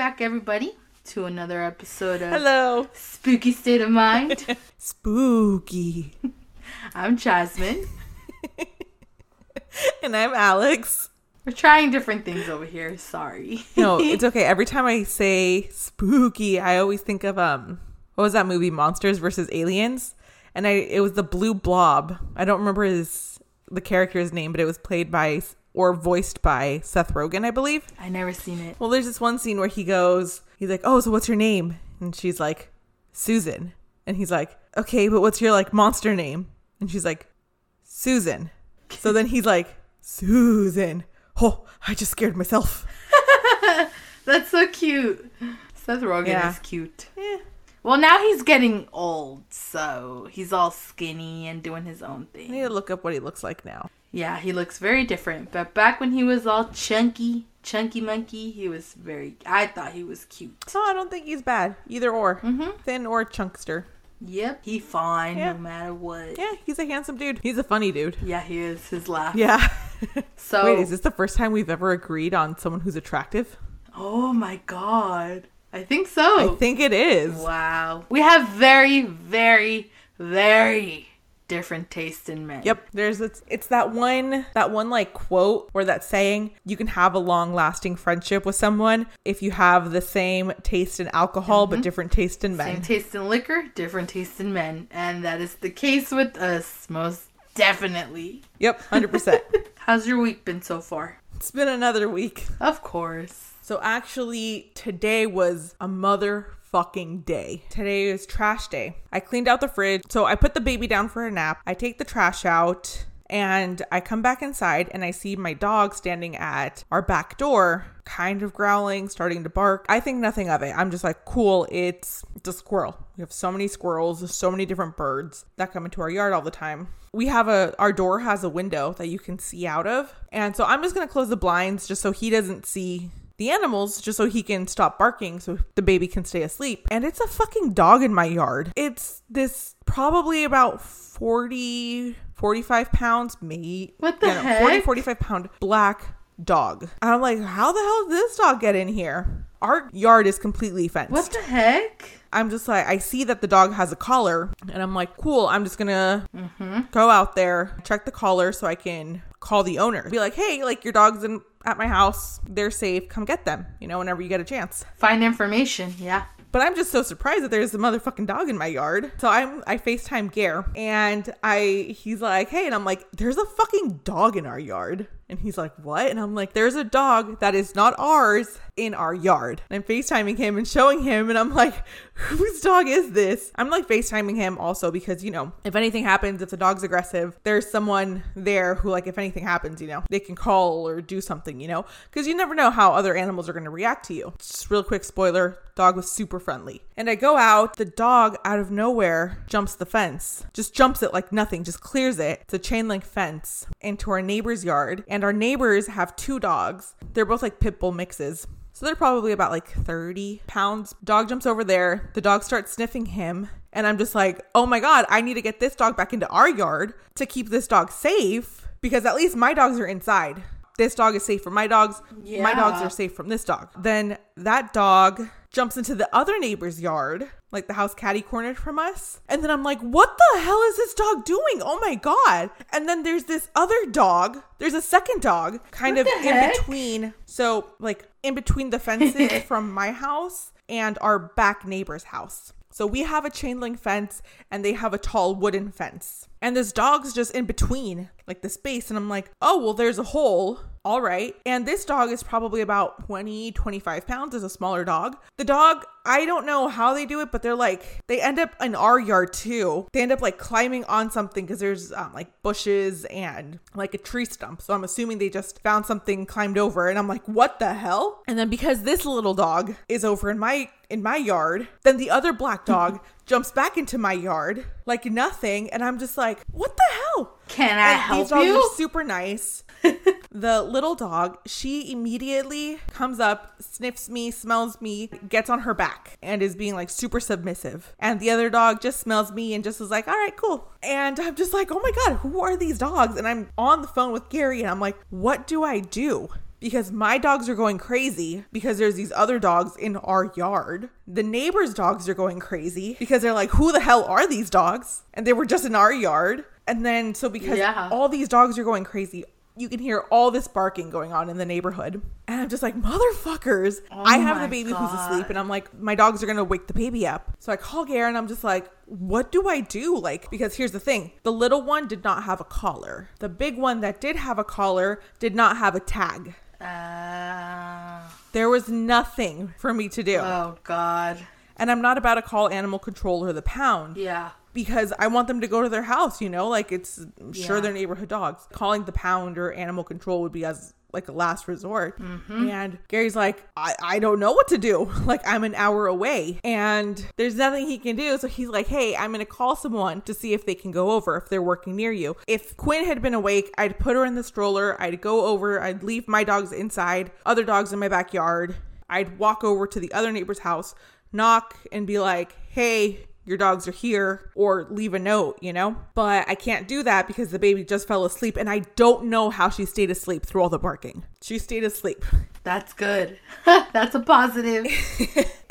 Welcome back, everybody, to another episode of Hello. Spooky State of Mind. Spooky. I'm Jasmine. and I'm Alex. We're trying different things over here. Sorry. No, it's okay. Every time I say spooky, I always think of um what was that movie Monsters versus Aliens? And I it was the blue blob. I don't remember his the character's name, but it was played by or voiced by Seth Rogen, I believe. I never seen it. Well, there's this one scene where he goes, he's like, "Oh, so what's your name?" And she's like, "Susan." And he's like, "Okay, but what's your like monster name?" And she's like, "Susan." So then he's like, "Susan." Oh, I just scared myself. That's so cute. Seth Rogen Yeah. is cute. Yeah. Well, now he's getting old, so he's all skinny and doing his own thing. I need to look up what he looks like now. Yeah, he looks very different. But back when he was all chunky, chunky monkey, he was very. I thought he was cute. No, I don't think he's bad. Either or. Mhm. Thin or chunkster. Yep, he fine Yeah. no matter what. Yeah, he's a handsome dude. He's a funny dude. Yeah, he is. His laugh. Yeah. So, Wait, is this the first time we've ever agreed on someone who's attractive? oh my god, I think so. I think it is. Wow, we have very, very, very different taste in men. Yep, there's it's, it's that one that one like quote or that saying you can have a long lasting friendship with someone if you have the same taste in alcohol but mm-hmm. different taste in men. Same taste in liquor, different taste in men, and that is the case with us, most definitely. Yep, 100%. How's your week been so far? It's been another week. Of course. So actually today was a motherfucking day. Today is trash day. I cleaned out the fridge. So I put the baby down for a nap. I take the trash out and I come back inside and I see my dog standing at our back door, kind of growling, starting to bark. I think nothing of it. I'm just like, cool, it's it's a squirrel. We have so many squirrels, so many different birds that come into our yard all the time. We have a our door has a window that you can see out of. And so I'm just going to close the blinds just so he doesn't see the animals just so he can stop barking so the baby can stay asleep. And it's a fucking dog in my yard. It's this probably about 40, 45 pounds, maybe. What the yeah, no, 40, heck? 45 pound black dog. And I'm like, how the hell did this dog get in here? Our yard is completely fenced. What the heck? I'm just like, I see that the dog has a collar, and I'm like, cool, I'm just gonna Mm-hmm. go out there, check the collar so I can call the owner. Be like, hey, like your dog's in at my house, they're safe, come get them, you know, whenever you get a chance. Find information. Yeah. But I'm just so surprised that there's a motherfucking dog in my yard. So I'm I FaceTime Gare and I he's like, hey, and I'm like, there's a fucking dog in our yard. And he's like, what? And I'm like, there's a dog that is not ours in our yard. And I'm FaceTiming him and showing him, and I'm like, whose dog is this? I'm like FaceTiming him also because, you know, if anything happens, if the dog's aggressive, there's someone there who, like, if anything happens, you know, they can call or do something, you know, because you never know how other animals are going to react to you. Just real quick spoiler dog was super friendly. And I go out, the dog out of nowhere jumps the fence, just jumps it like nothing, just clears it. It's a chain link fence into our neighbor's yard. And our neighbors have two dogs. They're both like pit bull mixes. So they're probably about like 30 pounds. Dog jumps over there. The dog starts sniffing him. And I'm just like, oh my God, I need to get this dog back into our yard to keep this dog safe because at least my dogs are inside. This dog is safe from my dogs. My dogs are safe from this dog. Then that dog jumps into the other neighbor's yard, like the house caddy cornered from us. And then I'm like, what the hell is this dog doing? Oh my God. And then there's this other dog. There's a second dog kind What of in heck? between. So, like, in between the fences from my house and our back neighbor's house. So we have a chain link fence and they have a tall wooden fence. And this dog's just in between, like the space. And I'm like, oh, well, there's a hole. All right. And this dog is probably about 20, 25 pounds, is a smaller dog. The dog, I don't know how they do it, but they're like, they end up in our yard too. They end up like climbing on something because there's um, like bushes and like a tree stump. So I'm assuming they just found something, climbed over. And I'm like, what the hell? And then because this little dog is over in my in my yard, then the other black dog jumps back into my yard like nothing. And I'm just like, what the hell? Can I And help these dogs you? are super nice. the little dog, she immediately comes up, sniffs me, smells me, gets on her back, and is being like super submissive. And the other dog just smells me and just is like, all right, cool. And I'm just like, oh my God, who are these dogs? And I'm on the phone with Gary and I'm like, what do I do? because my dogs are going crazy because there's these other dogs in our yard. The neighbors' dogs are going crazy because they're like, who the hell are these dogs? And they were just in our yard. And then, so because Yeah. all these dogs are going crazy, you can hear all this barking going on in the neighborhood. And I'm just like, motherfuckers. I have the baby who's asleep, and I'm like, my dogs are gonna wake the baby up. So I call Gare and I'm just like, what do I do? Like, because here's the thing the little one did not have a collar, the big one that did have a collar did not have a tag. Uh, There was nothing for me to do. oh God. and I'm not about to call animal control or the pound Yeah. Because I want them to go to their house, you know, like it's I'm sure Yeah. they're neighborhood dogs. Calling the pound or animal control would be as like a last resort. Mm-hmm. And Gary's like, I, I don't know what to do. Like I'm an hour away and there's nothing he can do. So he's like, Hey, I'm gonna call someone to see if they can go over if they're working near you. If Quinn had been awake, I'd put her in the stroller, I'd go over, I'd leave my dogs inside, other dogs in my backyard. I'd walk over to the other neighbor's house, knock, and be like, hey, your dogs are here, or leave a note, you know? But I can't do that because the baby just fell asleep, and I don't know how she stayed asleep through all the barking. She stayed asleep. That's good. That's a positive.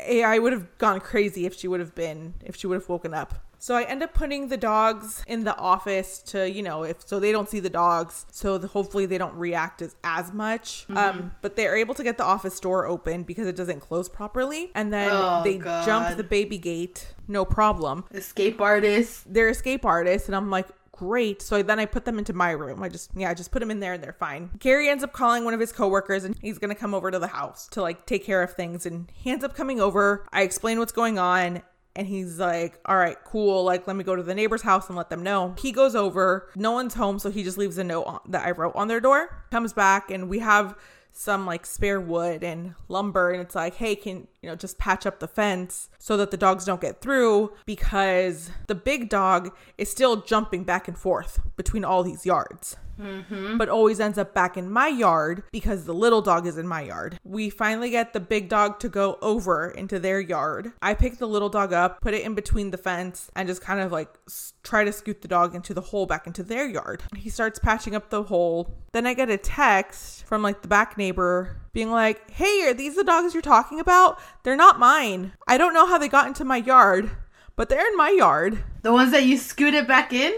I would have gone crazy if she would have been, if she would have woken up. So I end up putting the dogs in the office to, you know, if so they don't see the dogs, so the, hopefully they don't react as as much. Um, but they're able to get the office door open because it doesn't close properly, and then Oh, they God. jump the baby gate, no problem. Escape artist. They're escape artists, and I'm like. Great. So then I put them into my room. I just, yeah, I just put them in there and they're fine. Gary ends up calling one of his coworkers and he's going to come over to the house to like take care of things. And he ends up coming over. I explain what's going on and he's like, all right, cool. Like, let me go to the neighbor's house and let them know. He goes over. No one's home. So he just leaves a note on, that I wrote on their door. Comes back and we have some like spare wood and lumber and it's like hey can you know just patch up the fence so that the dogs don't get through because the big dog is still jumping back and forth between all these yards mm-hmm. but always ends up back in my yard because the little dog is in my yard. We finally get the big dog to go over into their yard. I pick the little dog up, put it in between the fence, and just kind of like s- try to scoot the dog into the hole back into their yard. He starts patching up the hole. Then I get a text from like the back neighbor being like, Hey, are these the dogs you're talking about? They're not mine. I don't know how they got into my yard, but they're in my yard The ones that you scooted back in?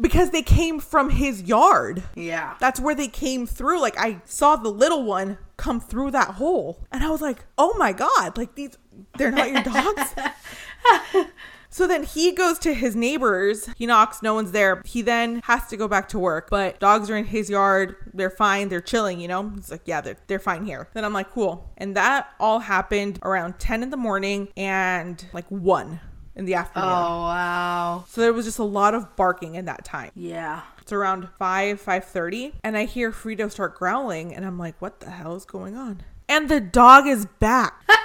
because they came from his yard. Yeah. That's where they came through. Like I saw the little one come through that hole. And I was like, "Oh my god, like these they're not your dogs?" So then he goes to his neighbors. He knocks, no one's there. He then has to go back to work, but dogs are in his yard. They're fine. They're chilling, you know? He's like, yeah, they're, they're fine here. Then I'm like, cool. And that all happened around 10 in the morning and like 1 in the afternoon. Oh wow. So there was just a lot of barking in that time. Yeah. It's around 5, 5.30, and I hear Frito start growling, and I'm like, what the hell is going on? And the dog is back.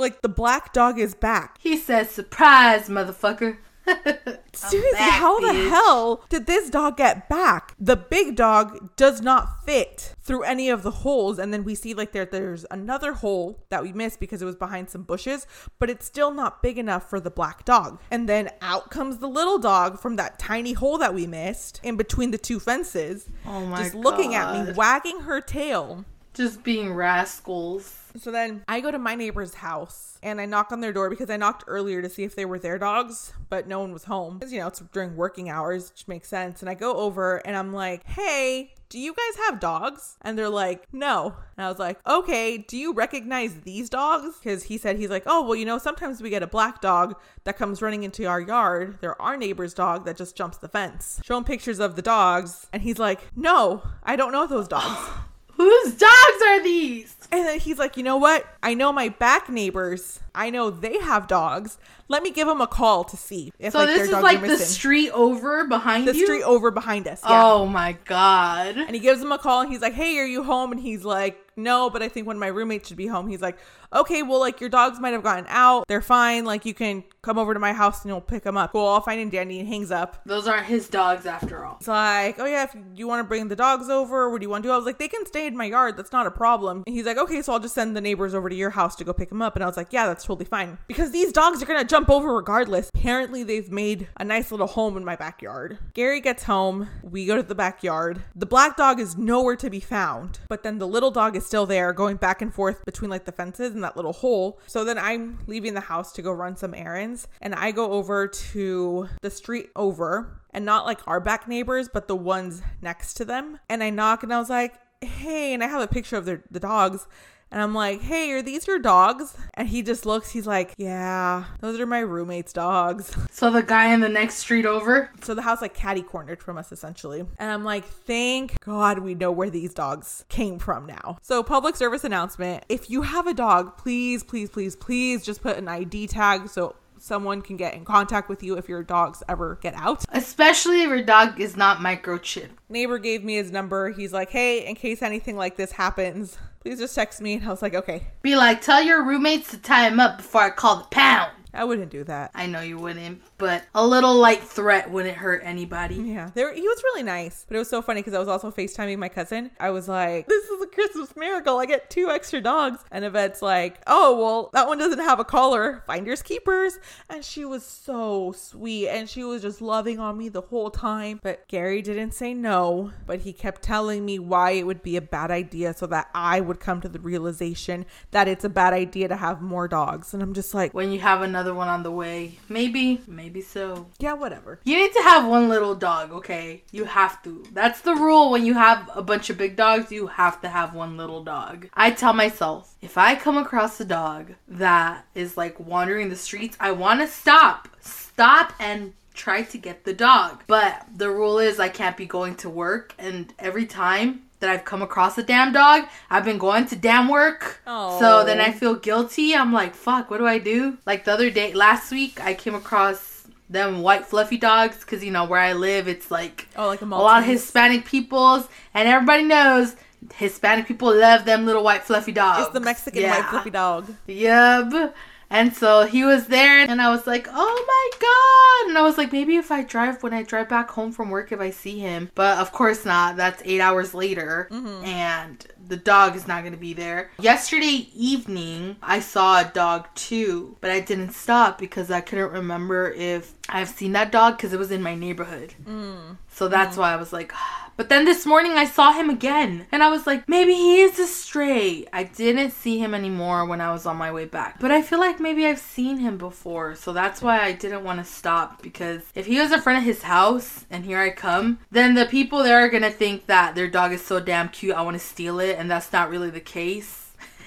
like, the black dog is back. He says, "Surprise, motherfucker." Seriously, back, how the bitch. hell did this dog get back? The big dog does not fit through any of the holes, and then we see like there there's another hole that we missed because it was behind some bushes, but it's still not big enough for the black dog. And then out comes the little dog from that tiny hole that we missed in between the two fences, Oh my just looking at me, wagging her tail. Just being rascals. So then I go to my neighbor's house and I knock on their door because I knocked earlier to see if they were their dogs, but no one was home. Because, you know, it's during working hours, which makes sense. And I go over and I'm like, hey, do you guys have dogs? And they're like, no. And I was like, okay, do you recognize these dogs? Because he said, he's like, oh, well, you know, sometimes we get a black dog that comes running into our yard. They're our neighbor's dog that just jumps the fence. Show him pictures of the dogs. And he's like, no, I don't know those dogs. Whose dogs are these? And then he's like, you know what? I know my back neighbors. I know they have dogs. Let me give them a call to see if So like this their is like the missing. street over behind the you. street over behind us. Yeah. Oh my god. And he gives him a call and he's like, Hey, are you home? And he's like, No, but I think one of my roommates should be home. He's like, Okay, well, like your dogs might have gotten out. They're fine. Like you can come over to my house and you'll pick them up. Cool, I'll find and dandy and hangs up. Those aren't his dogs after all. It's like, oh yeah, if you want to bring the dogs over, what do you want to do? I was like, they can stay in my yard. That's not a problem. And he's like, okay, so I'll just send the neighbors over to your house to go pick them up. And I was like, yeah, that's totally fine. Because these dogs are going to jump jump over regardless. Apparently, they've made a nice little home in my backyard. Gary gets home. We go to the backyard. The black dog is nowhere to be found, but then the little dog is still there, going back and forth between like the fences and that little hole. So then I'm leaving the house to go run some errands, and I go over to the street over, and not like our back neighbors, but the ones next to them. And I knock, and I was like, hey, and I have a picture of their, the dogs. And I'm like, hey, are these your dogs? And he just looks, he's like, yeah, those are my roommate's dogs. So the guy in the next street over. So the house like catty cornered from us essentially. And I'm like, thank God we know where these dogs came from now. So public service announcement. If you have a dog, please, please, please, please just put an ID tag so someone can get in contact with you if your dogs ever get out. Especially if your dog is not microchipped. Neighbor gave me his number. He's like, hey, in case anything like this happens, please just text me. And I was like, okay. Be like, tell your roommates to tie him up before I call the pound. I wouldn't do that. I know you wouldn't, but a little light threat wouldn't hurt anybody. Yeah, they were, he was really nice, but it was so funny because I was also FaceTiming my cousin. I was like, "This is a Christmas miracle! I get two extra dogs." And Yvette's like, "Oh, well, that one doesn't have a collar. Finders keepers." And she was so sweet, and she was just loving on me the whole time. But Gary didn't say no, but he kept telling me why it would be a bad idea, so that I would come to the realization that it's a bad idea to have more dogs. And I'm just like, When you have another one on the way, maybe, maybe so. yeah, whatever. You need to have one little dog, okay? You have to. That's the rule when you have a bunch of big dogs, you have to have one little dog. I tell myself, if I come across a dog that is like wandering the streets, I want to stop. Stop and try to get the dog. But the rule is I can't be going to work and every time that I've come across a damn dog, I've been going to damn work. So then I feel guilty. I'm like, fuck, what do I do? Like the other day, last week, I came across them white fluffy dogs because you know where I live, it's like Oh, like a, a lot of Hispanic peoples, and everybody knows Hispanic people love them little white fluffy dogs. It's the Mexican Yeah. white fluffy dog. Yep. And so he was there, and I was like, "Oh my god!" And I was like, "Maybe if I drive when I drive back home from work, if I see him." But of course not. That's eight hours later, mm-hmm. and the dog is not going to be there. Yesterday evening, I saw a dog too, but I didn't stop because I couldn't remember if I've seen that dog because it was in my neighborhood. Mm. So that's mm. why I was like, ah, but then this morning I saw him again. And I was like, maybe he is a stray. I didn't see him anymore when I was on my way back. But I feel like maybe I've seen him before. So that's why I didn't want to stop. Because if he was in front of his house and here I come, then the people there are going to think that their dog is so damn cute. I want to steal it. And that's not really the case.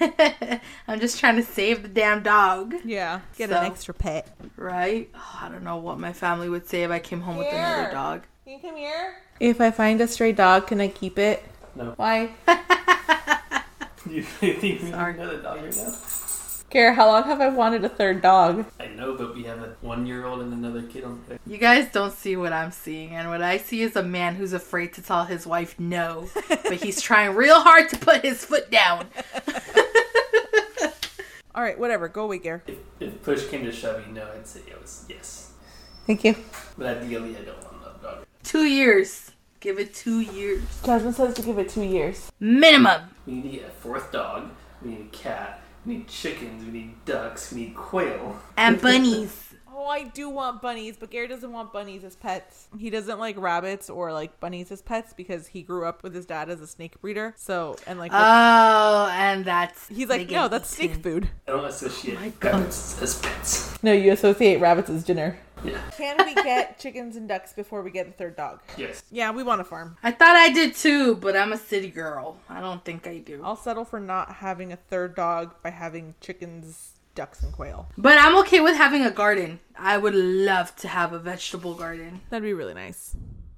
I'm just trying to save the damn dog. Yeah, get So- an extra pet. Right? Oh, I don't know what my family would say if I came home with another dog. Can you come here? If I find a stray dog, can I keep it? No. Why? You think we need Sorry. another dog right now? Care, how long have I wanted a third dog? I know, but we have a one year old and another kid on the way. You guys don't see what I'm seeing, and what I see is a man who's afraid to tell his wife no, but he's trying real hard to put his foot down. All right, whatever. Go away, Gare. If, if push came to shove, you know, I'd say it was yes. Thank you. But ideally, I don't want another dog. Two years. Give it two years. Jasmine says to give it two years. Minimum. We need a fourth dog. We need a cat. We need chickens. We need ducks. We need quail. And bunnies. Oh, I do want bunnies, but Gare doesn't want bunnies as pets. He doesn't like rabbits or like bunnies as pets because he grew up with his dad as a snake breeder. So, and like, Oh, and that's. he's like, no, that's snake food. I don't associate oh my God. rabbits as pets. No, you associate rabbits as dinner. Yeah. Can we get chickens and ducks before we get a third dog? Yes. Yeah, we want a farm. I thought I did too, but I'm a city girl. I don't think I do. I'll settle for not having a third dog by having chickens, ducks, and quail. But I'm okay with having a garden. I would love to have a vegetable garden. That'd be really nice.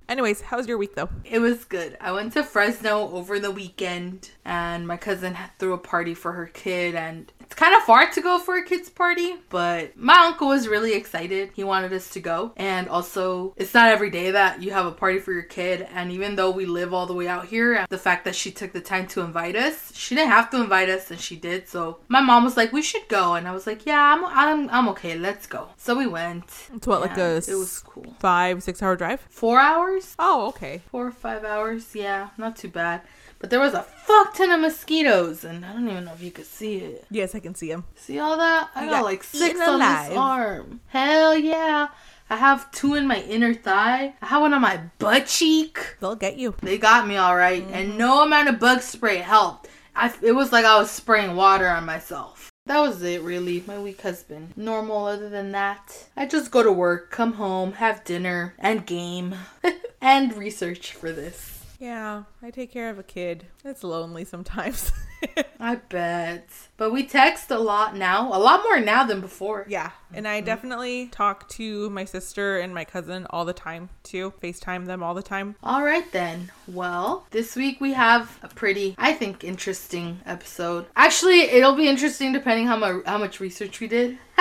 Anyways, how's your week though? It was good. I went to Fresno over the weekend and my cousin threw a party for her kid and it's kind of far to go for a kid's party, but my uncle was really excited. He wanted us to go. And also, it's not every day that you have a party for your kid and even though we live all the way out here, the fact that she took the time to invite us, she didn't have to invite us and she did. So, my mom was like, "We should go." And I was like, "Yeah, I'm I'm, I'm okay. Let's go." So we went. It's what, like a it was cool. five, six hour drive? 4 hours? Oh, okay. four or five hours. Yeah, not too bad. but there was a fuck ton of mosquitoes, and I don't even know if you could see it. Yes, I can see them. See all that? I got, got like six on alive. this arm. Hell yeah. I have two in my inner thigh. I have one on my butt cheek. They'll get you. They got me all right, and mm-hmm. no amount of bug spray helped. I, it was like I was spraying water on myself. That was it, really. My week has been normal. Other than that, I just go to work, come home, have dinner, and game, and research for this. Yeah, I take care of a kid. It's lonely sometimes. I bet. But we text a lot now, a lot more now than before. yeah, and I mm-hmm. definitely talk to my sister and my cousin all the time too. FaceTime them all the time. All right then. Well, this week we have a pretty, I think, interesting episode. Actually, it'll be interesting depending how much how much research we did.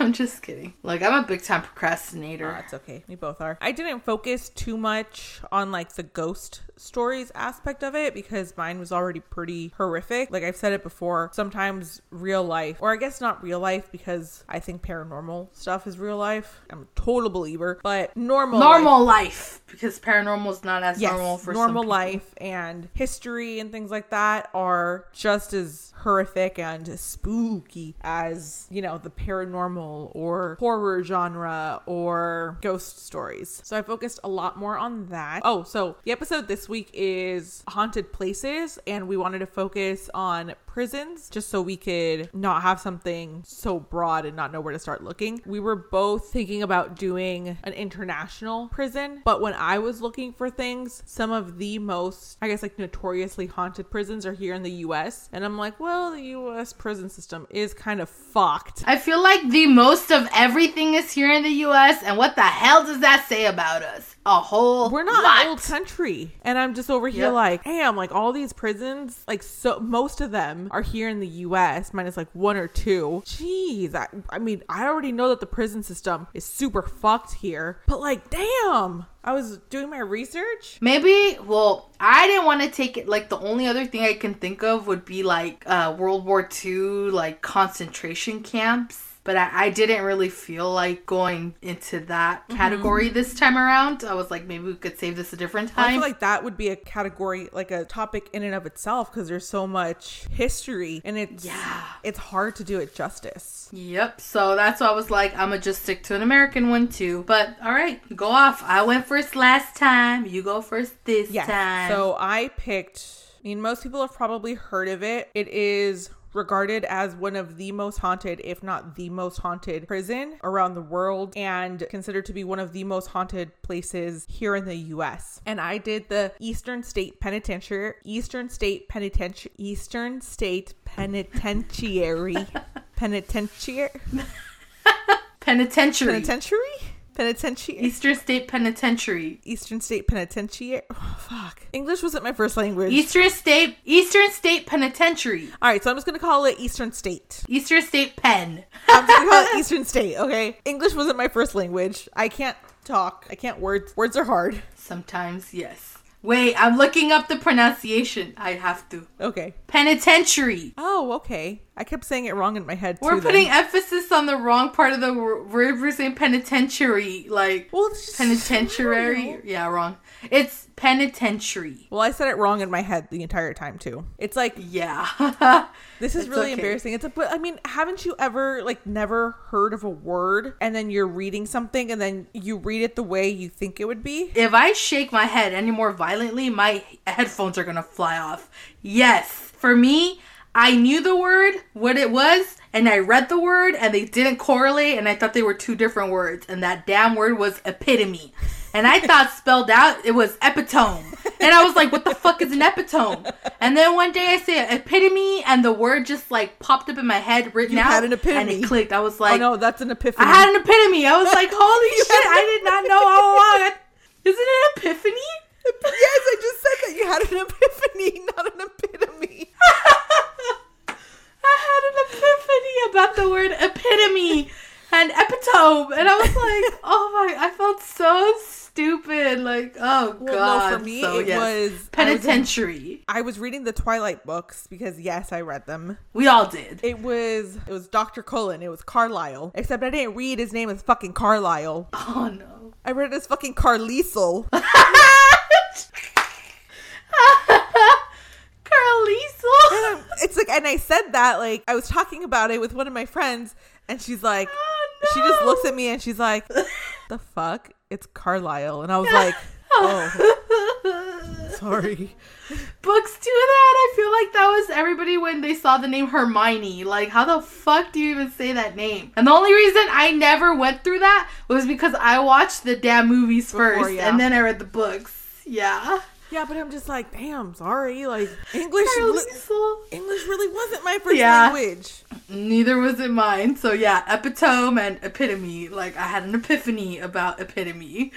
I'm just kidding. Like I'm a big time procrastinator. Ah, That's okay. We both are. I didn't focus too much on like the ghost stories aspect of it because mine was already pretty horrific. Like I've said it before, sometimes real life, or I guess not real life because I think paranormal stuff is real life. I'm a total believer, but normal life- normal life because paranormal is not as yes, normal for normal life and history and things like that are just as horrific and spooky as you know the paranormal or horror genre or ghost stories so i focused a lot more on that oh so the episode this week is haunted places and we wanted to focus on prisons just so we could not have something so broad and not know where to start looking we were both thinking about doing an international prison but when I was looking for things, some of the most, I guess, like notoriously haunted prisons are here in the US. And I'm like, well, the US prison system is kind of fucked. I feel like the most of everything is here in the US, and what the hell does that say about us? A whole We're not lot. an old country. And I'm just over here Yep. like, damn, like all these prisons, like so most of them are here in the US, minus like one or two. Jeez. I, I mean, I already know that the prison system is super fucked here, but like, damn. I was doing my research. Maybe, well, I didn't want to take it. Like, the only other thing I can think of would be like uh, World War II, like concentration camps. But I, I didn't really feel like going into that mm-hmm. category this time around. I was like, maybe we could save this a different time. I feel like that would be a category, like a topic in and of itself, because there's so much history and it's Yeah. it's hard to do it justice. Yep. So that's why I was like, I'm gonna just stick to an American one too. But all right, go off. I went first last time. You go first this Yes. time. So I picked. I mean, most people have probably heard of it. It is regarded as one of the most haunted, if not the most haunted prison around the world and considered to be one of the most haunted places here in the US. And I did the Eastern State Penitentiary, Eastern State Penitentiary, Eastern State Penitentiary, Penitentiary, penitentiary. Penitentiary, Penitentiary. Eastern State Penitentiary. Eastern State Penitentiary. Oh, fuck. English wasn't my first language. Eastern State Eastern State Penitentiary. All right, so I'm just gonna call it Eastern State. Eastern State Pen. I'm just gonna call it Eastern State. Okay. English wasn't my first language. I can't talk. I can't words. Words are hard. Sometimes, yes. Wait, I'm looking up the pronunciation. I'd have to. Okay. Penitentiary. Oh, okay. I kept saying it wrong in my head. We're too, putting Then. emphasis on the wrong part of the wor- word. We're saying penitentiary, like Well, penitentiary. Yeah, wrong. It's penitentiary. Well, I said it wrong in my head the entire time too. It's like Yeah. this is It's really okay. embarrassing. It's a, but I mean, haven't you ever like never heard of a word and then you're reading something and then you read it the way you think it would be? if I shake my head any more violently, my headphones are gonna fly off. Yes. For me, I knew the word, what it was, and I read the word, and they didn't correlate, and I thought they were two different words, and that damn word was epitome. And I thought spelled out it was epitome. And I was like, what the fuck is an epitome? And then one day I say epitome, and the word just like popped up in my head written You out. had an And epitome. it clicked. I was oh, like, oh no, that's an epiphany. I had an epiphany. I was like, holy shit, I did not know all along. Isn't it epiphany? yes, I just said that you had an epiphany, not an epitome. I had an epiphany about the word epitome and epitome. And I was like, oh my, I felt so stupid. Like, oh Well, god. no, for me, So, it yes. was I was in- penitentiary. I was reading the Twilight books because yes, I read them. We all did. It was it was Dr. Cullen. It was Carlisle. Except I didn't read his name as fucking Carlisle. Oh no. I read it as fucking Carlisle. Carleasel? It's like, and I said that, like, I was talking about it with one of my friends, and she's like, Oh, she just looks at me and she's like, the fuck? It's Carlisle. And I was like, oh. oh, sorry. Books do that. I feel like that was everybody when they saw the name Hermione. Like, how the fuck do you even say that name? And the only reason I never went through that was because I watched the damn movies Before, first yeah. and then I read the books. Yeah. Yeah, but I'm just like, damn, sorry. Like, English, li- English really wasn't my first Yeah. language. Neither was it mine. So yeah, epitome and epitome. Like I had an epiphany about epitome.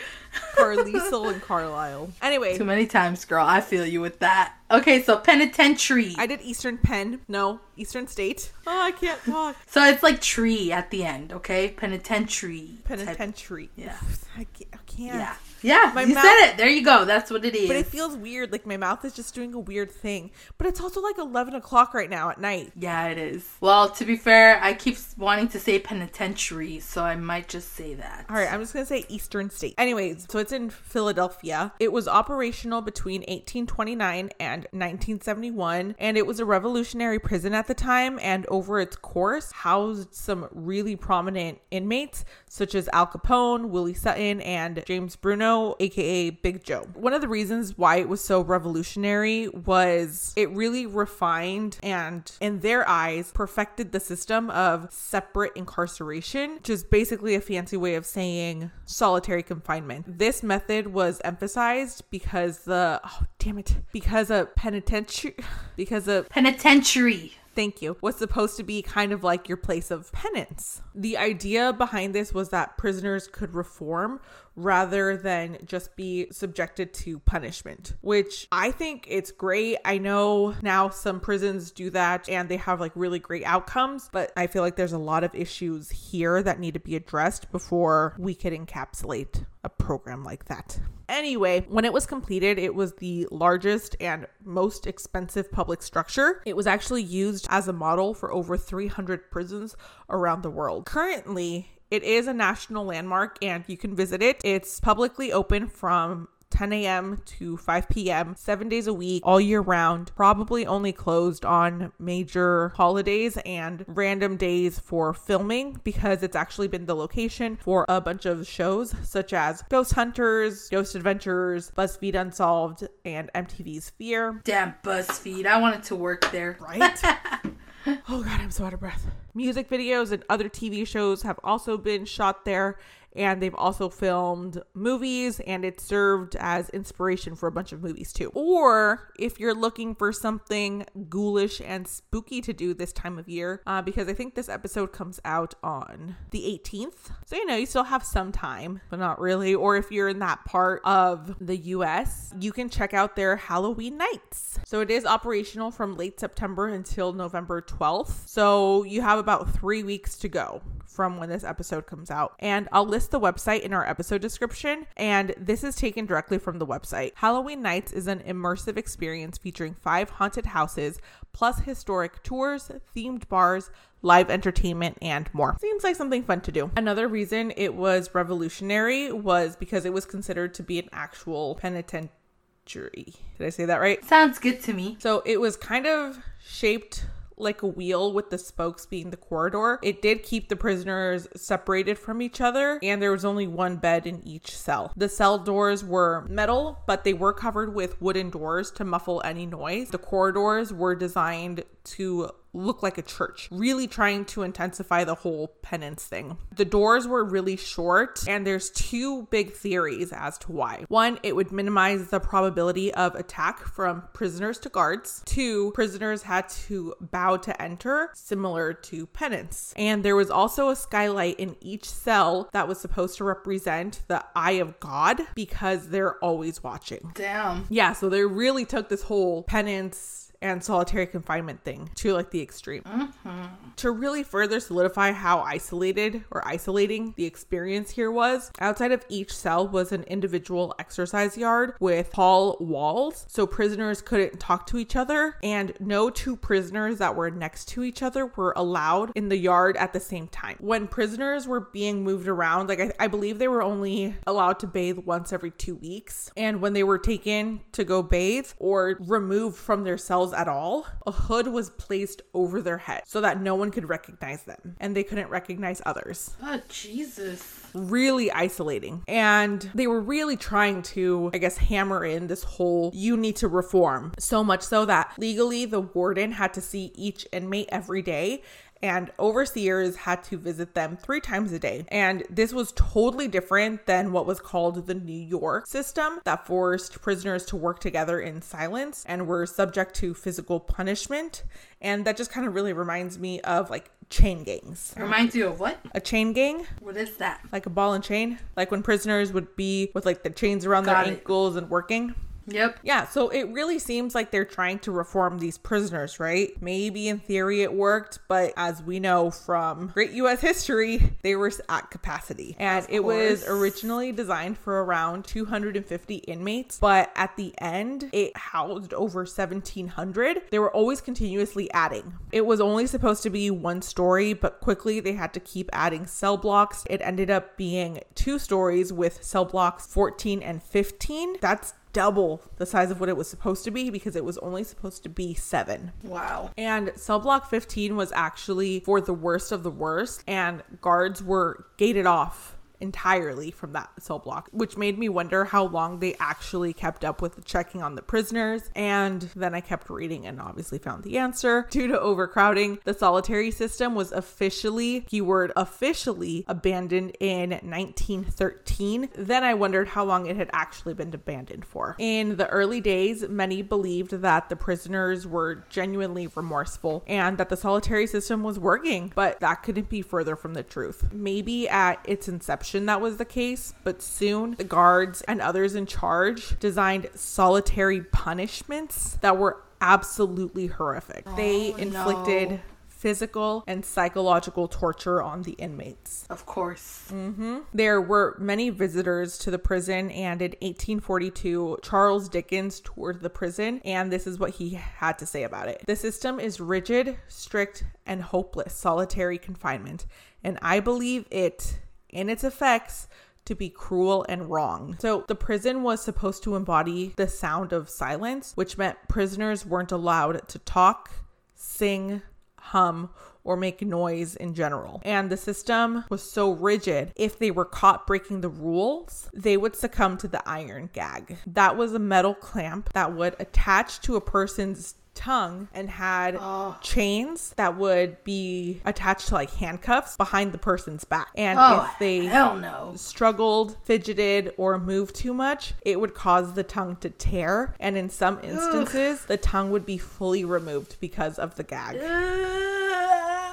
Carlisle and Carlisle. Anyway, Too many times, girl. I feel you with that. Okay, so penitentiary. I did Eastern Penn. No, Eastern State. Oh, I can't talk. so it's like tree at the end, okay? Penitentiary. type- Penitentiary. Yeah. I can't. Yeah. Yeah, My you mouth- said it. There you go. That's what it is. But it feels weird. Like my mouth is just doing a weird thing. But it's also like 11 o'clock right now at night. yeah, it is. Well, to be fair, I keep wanting to say penitentiary, so I might just say that. All right, I'm just going to say Eastern State. Anyways, so it's in Philadelphia. It was operational between 1829 and 1971, and it was a revolutionary prison at the time. And over its course, housed some really prominent inmates, such as Al Capone, Willie Sutton, and James Bruno, aka Big Joe. One of the reasons why it was so revolutionary was it really refined and, in their eyes, perfected the system of separate incarceration, which is basically a fancy way of saying solitary confinement. This method was emphasized because the, oh, damn it, because a penitentiary, because a Penitentiary. Thank you, was supposed to be kind of like your place of penance. The idea behind this was that prisoners could reform rather than just be subjected to punishment, which I think it's great. I know now some prisons do that and they have like really great outcomes, but I feel like there's a lot of issues here that need to be addressed before we could encapsulate a program like that. Anyway, when it was completed, it was the largest and most expensive public structure. It was actually used as a model for over 300 prisons around the world. Currently, it is a national landmark and you can visit it. It's publicly open from 10 a.m. to 5 p.m., seven days a week, all year round. Probably only closed on major holidays and random days for filming because it's actually been the location for a bunch of shows such as Ghost Hunters, Ghost Adventures, BuzzFeed Unsolved, and MTV's Fear. Damn BuzzFeed. I wanted to work there. Right? oh god, I'm so out of breath. Music videos and other TV shows have also been shot there, and they've also filmed movies, and it served as inspiration for a bunch of movies too. Or if you're looking for something ghoulish and spooky to do this time of year, uh, because I think this episode comes out on the 18th, so you know you still have some time, but not really. Or if you're in that part of the U.S., you can check out their Halloween nights. So it is operational from late September until November 12th. So you have about three weeks to go from when this episode comes out. And I'll list the website in our episode description. And this is taken directly from the website. Halloween Nights is an immersive experience featuring five haunted houses, plus historic tours, themed bars, live entertainment, and more. Seems like something fun to do. Another reason it was revolutionary was because it was considered to be an actual penitentiary. Did I say that right? Sounds good to me. So it was kind of shaped like a wheel with the spokes being the corridor. It did keep the prisoners separated from each other, and there was only one bed in each cell. The cell doors were metal, but they were covered with wooden doors to muffle any noise. The corridors were designed to look like a church, really trying to intensify the whole penance thing. The doors were really short, and there's two big theories as to why. One, it would minimize the probability of attack from prisoners to guards. Two, prisoners had to bow to enter, similar to penance. And there was also a skylight in each cell that was supposed to represent the eye of God because they're always watching. Damn. Yeah, so they really took this whole penance and solitary confinement thing to like the extreme. Mm-hmm. To really further solidify how isolated or isolating the experience here was, outside of each cell was an individual exercise yard with tall walls so prisoners couldn't talk to each other, and no two prisoners that were next to each other were allowed in the yard at the same time. When prisoners were being moved around, like I, I believe they were only allowed to bathe once every two weeks, and when they were taken to go bathe or removed from their cells at all, a hood was placed over their head so that no one could recognize them and they couldn't recognize others. Oh Jesus. Really isolating. And they were really trying to, I guess, hammer in this whole you need to reform. So much so that legally the warden had to see each inmate every day and overseers had to visit them three times a day. And this was totally different than what was called the New York system that forced prisoners to work together in silence and were subject to physical punishment. And that just kind of really reminds me of like chain gangs. Reminds you of what? A chain gang, What is that? like a ball and chain, like when prisoners would be with like the chains around Got their it. ankles and working. Yep. Yeah, so it really seems like they're trying to reform these prisoners, right? Maybe in theory it worked, but as we know from great US history, they were at capacity. And it was originally designed for around 250 inmates, but at the end, it housed over 1700. They were always continuously adding. It was only supposed to be one story, but quickly they had to keep adding cell blocks. It ended up being two stories with cell blocks 14 and 15. That's double the size of what it was supposed to be because it was only supposed to be seven. Wow. And cell block 15 was actually for the worst of the worst, and guards were gated off entirely from that cell block, which made me wonder how long they actually kept up with checking on the prisoners. And then I kept reading and obviously found the answer. Due to overcrowding, the solitary system was officially, keyword officially, abandoned in 1913. Then I wondered how long it had actually been abandoned for. In the early days, many believed that the prisoners were genuinely remorseful and that the solitary system was working, but that couldn't be further from the truth. Maybe at its inception that was the case, but soon the guards and others in charge designed solitary punishments that were absolutely horrific. Oh, they Oh, inflicted no. physical and psychological torture on the inmates. Of course. Mm-hmm. There were many visitors to the prison, and in 1842, Charles Dickens toured the prison, and this is what he had to say about it. The system is rigid, strict, and hopeless solitary confinement, and I believe it, in its effects, to be cruel and wrong. So, the prison was supposed to embody the sound of silence, which meant prisoners weren't allowed to talk, sing, hum, or make noise in general. And the system was so rigid, if they were caught breaking the rules, they would succumb to the iron gag. That was a metal clamp that would attach to a person's tongue and had Oh. chains that would be attached to like handcuffs behind the person's back. And Oh, if they hell no. struggled, fidgeted, or moved too much, it would cause the tongue to tear. And in some instances, the tongue would be fully removed because of the gag.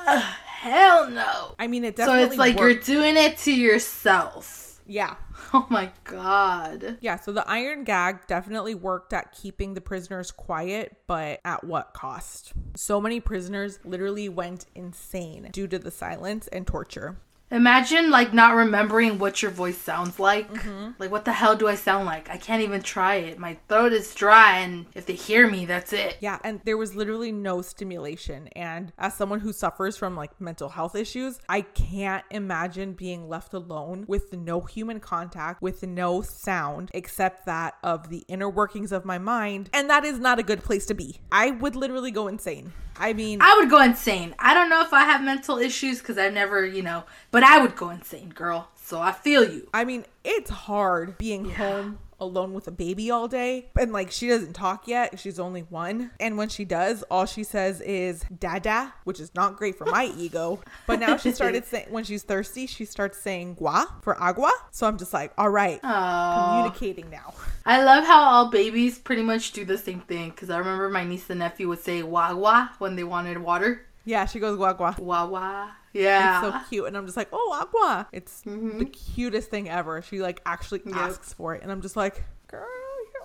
Ugh, hell no. I mean, it definitely. So it's like worked. you're doing it to yourself. Yeah. Oh my god. Yeah, so the iron gag definitely worked at keeping the prisoners quiet, but at what cost? So many prisoners literally went insane due to the silence and torture. Imagine like not remembering what your voice sounds like. Mm-hmm. Like what the hell do I sound like? I can't even try it. My throat is dry and if they hear me, that's it. Yeah, and there was literally no stimulation. And as someone who suffers from like mental health issues, I can't imagine being left alone with no human contact, with no sound except that of the inner workings of my mind. And that is not a good place to be. I would literally go insane. I mean, I would go insane. I don't know if I have mental issues because I've never, you know, but I would go insane, girl. So I feel you. I mean, it's hard being home alone with a baby all day. And like she doesn't talk yet. She's only one. And when she does, all she says is dada, which is not great for my ego. But now she started saying when she's thirsty, she starts saying gua for agua. So I'm just like, all right, Aww. communicating now. I love how all babies pretty much do the same thing because I remember my niece and nephew would say wah wah when they wanted water. Yeah, she goes gua. Wah wah. Yeah. It's so cute. And I'm just like, oh, agua. It's mm-hmm. the cutest thing ever. She like actually asks for it. And I'm just like,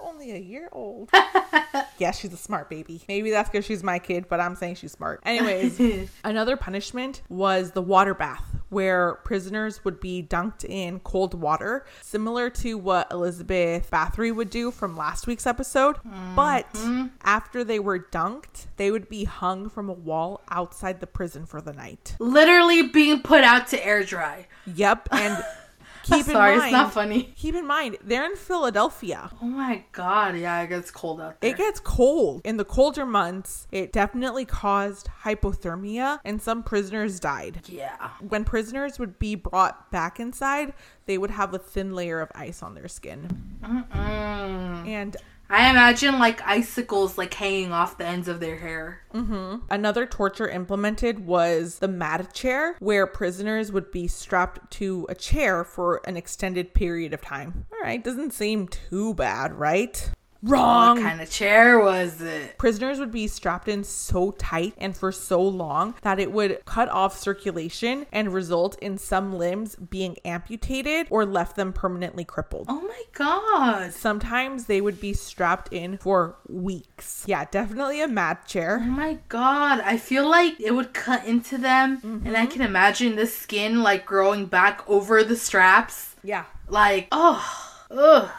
only a year old. yeah, she's a smart baby. Maybe that's because she's my kid, but I'm saying she's smart. Anyways, another punishment was the water bath, where prisoners would be dunked in cold water, similar to what Elizabeth Bathory would do from last week's episode. But mm-hmm. after they were dunked, they would be hung from a wall outside the prison for the night. Literally being put out to air dry. Yep. And keep in Sorry, mind, it's not funny. keep in mind, they're in Philadelphia. Oh my god, yeah, it gets cold out there. It gets cold. In the colder months, it definitely caused hypothermia, and some prisoners died. yeah. When prisoners would be brought back inside, they would have a thin layer of ice on their skin. Mm. And I imagine like icicles like hanging off the ends of their hair. Mm-hmm. Another torture implemented was the mad chair, where prisoners would be strapped to a chair for an extended period of time. All right, doesn't seem too bad, right? Wrong. What kind of chair was it? Prisoners would be strapped in so tight and for so long that it would cut off circulation and result in some limbs being amputated or left them permanently crippled. Oh my god. Sometimes they would be strapped in for weeks. Yeah, definitely a mad chair. Oh my god. I feel like it would cut into them and I mm-hmm. can imagine the skin like growing back over the straps. Yeah. Like, oh, ugh.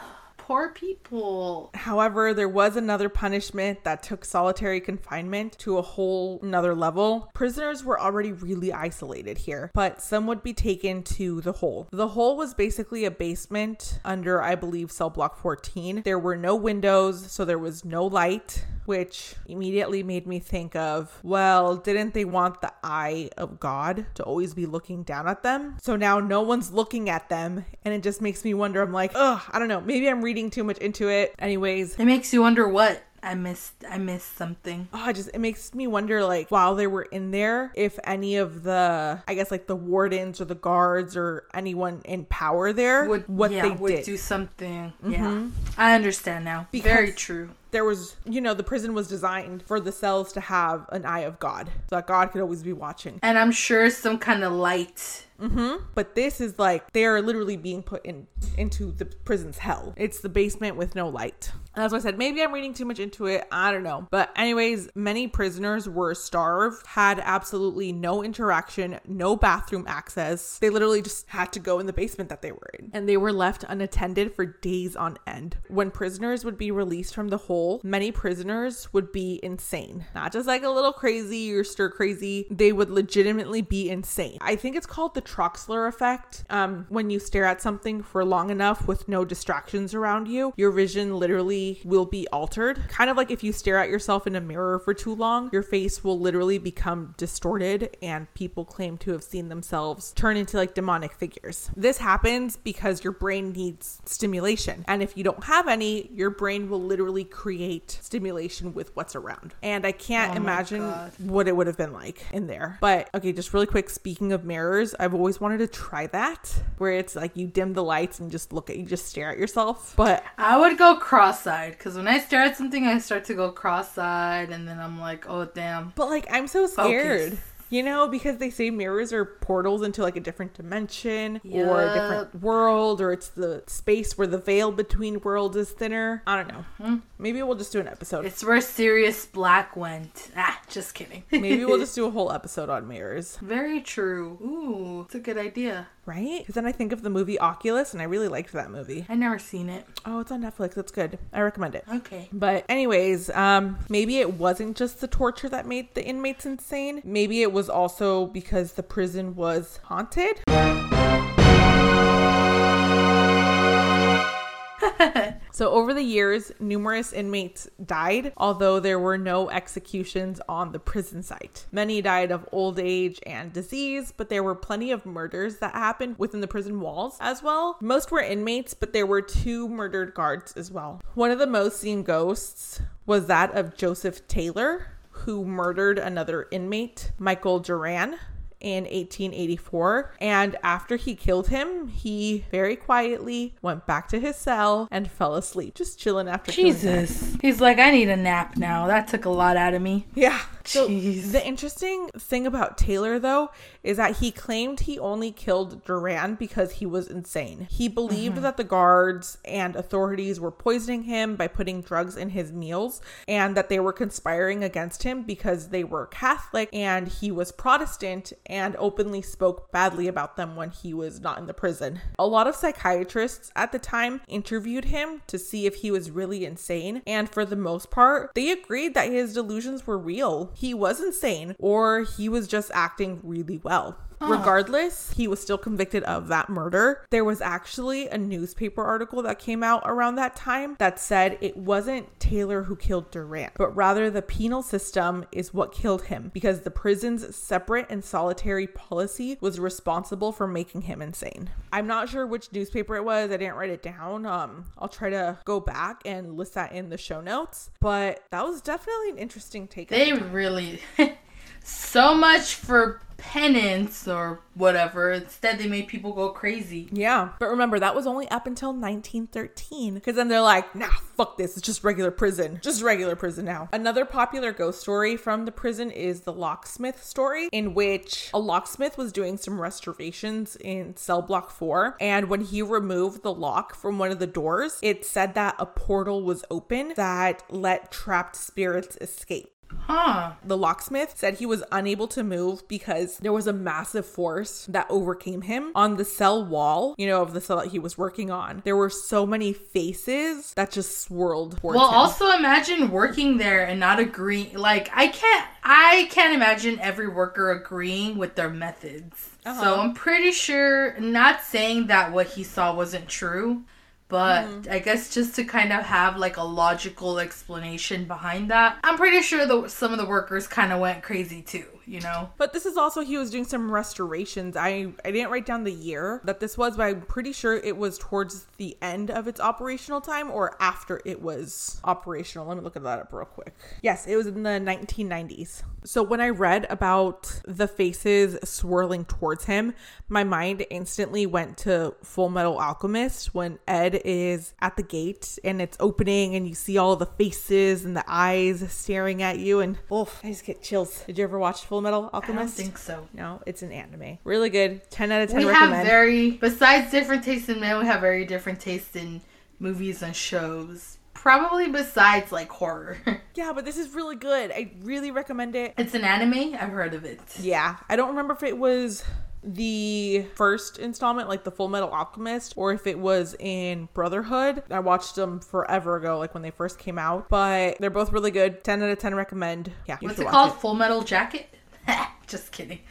Poor people. However, there was another punishment that took solitary confinement to a whole another level. Prisoners were already really isolated here, but some would be taken to the hole. The hole was basically a basement under, I believe, cell block 14. There were no windows, so there was no light. Which immediately made me think of, well, didn't they want the eye of God to always be looking down at them? So now no one's looking at them, and it just makes me wonder. I'm like, ugh, I don't know. Maybe I'm reading too much into it. Anyways, It makes you wonder what I missed. I missed something. oh, it just it makes me wonder like while they were in there if any of the i guess like the wardens or the guards or anyone in power there Would what yeah, they would did do something. Yeah, mm-hmm. I understand now. Very true. there was you know the prison was designed for the cells to have an eye of god so that god could always be watching And I'm sure some kind of light. Mm-hmm. but this is like they are literally being put in into the prison's hell. It's the basement with no light. As i said maybe i'm reading too much into it. I don't know. But anyways many prisoners were starved had absolutely no interaction no bathroom access. They literally just had to go in the basement that they were in. And they were left unattended for days on end. When prisoners would be released from the hole many prisoners would be insane. Not just like a little crazy or stir crazy. They would legitimately be insane. I think it's called the troxler effect. Um, when you stare at something for long enough with no distractions around you your vision literally will be altered. Kind of like if you stare at yourself in a mirror for too long your face will literally become distorted and people claim to have seen themselves turn into like demonic figures. This happens because your brain needs stimulation. And if you don't have any your brain will literally create stimulation with what's around. And i can't Oh imagine God. what it would have been like in there. But okay, just really quick, speaking of mirrors, I've always wanted to try that where it's like you dim the lights and just look at you just stare at yourself. But I would go cross-eyed because when I stare at something, I start to go cross-eyed, and then I'm like, oh damn. but like I'm so scared. Focus. You know, because they say mirrors are portals into like a different dimension or a different world, or it's the space where the veil between worlds is thinner. I don't know. Maybe we'll just do an episode. It's where Sirius Black went. Ah, just kidding. Maybe we'll just do a whole episode on mirrors, Very true. Ooh, it's a good idea. Right? Because then I think of the movie Oculus, and I really liked that movie. I never seen it. Oh, it's on Netflix. That's good. I recommend it. Okay. But anyways, um maybe it wasn't just the torture that made the inmates insane. Maybe it was also because the prison was haunted. So over the years, numerous inmates died, although there were no executions on the prison site. Many died of old age and disease, but there were plenty of murders that happened within the prison walls as well. Most were inmates, but there were two murdered guards as well. One of the most seen ghosts was that of Joseph Taylor, who murdered another inmate, Michael Duran in 1884. And after he killed him, he very quietly went back to his cell and fell asleep, just chilling after. Jesus. He's like, I need a nap now. That took a lot out of me. Yeah. So the interesting thing about Taylor though is that he claimed he only killed Duran because he was insane. He believed mm-hmm. that the guards and authorities were poisoning him by putting drugs in his meals and that they were conspiring against him because they were Catholic and he was Protestant and openly spoke badly about them when he was not in the prison. A lot of psychiatrists at the time interviewed him to see if he was really insane and for the most part they agreed that his delusions were real. He was insane or he was just acting really well. Well. Regardless, he was still convicted of that murder. There was actually a newspaper article that came out around that time that said it wasn't Taylor who killed Durant, but rather the penal system is what killed him because the prison's separate and solitary policy was responsible for making him insane. I'm not sure which newspaper it was. I didn't write it down. Um, I'll try to go back and list that in the show notes, but that was definitely an interesting take. They really so much for penance or whatever. Instead, they made people go crazy. Yeah. But remember, that was only up until 1913. Because then they're like, nah, fuck this. It's just regular prison. Just regular prison now. Another popular ghost story from the prison is the locksmith story, in which a locksmith was doing some restorations in cell block four. And when he removed the lock from one of the doors, it said that a portal was open that let trapped spirits escape. Huh. The locksmith said he was unable to move because there was a massive force that overcame him on the cell wall, you know, of the cell that he was working on. There were so many faces that just swirled towards Well, him. also imagine working there and not agreeing. Like, I can't, I can't imagine every worker agreeing with their methods. So Uh-huh. I'm pretty sure, not saying that what he saw wasn't true, but Mm-hmm. I guess just to kind of have like a logical explanation behind that. I'm pretty sure the, some of the workers kind of went crazy too. You know. But this is also he was doing some restorations. I I didn't write down the year that this was, but I'm pretty sure it was towards the end of its operational time or after it was operational. Let me look at that up real quick. Yes, it was in the 1990s. So when I read about the faces swirling towards him, my mind instantly went to Full Metal Alchemist when Ed is at the gate and it's opening and you see all the faces and the eyes staring at you and oh, I just get chills. Did you ever watch Full Metal Alchemist? I don't think so. No, it's an anime. Really good. 10 out of 10 We recommend. have very, besides different tastes in men, we have very different tastes in movies and shows. Probably besides like horror. yeah, but this is really good. I really recommend it. it's an anime. I've heard of it. Yeah, I don't remember if it was the first installment, like the Full Metal Alchemist, or if it was in Brotherhood. I watched them forever ago, like when they first came out, but they're both really good. 10 out of 10 recommend. Yeah, What's it called? Full Metal Jacket? Just kidding.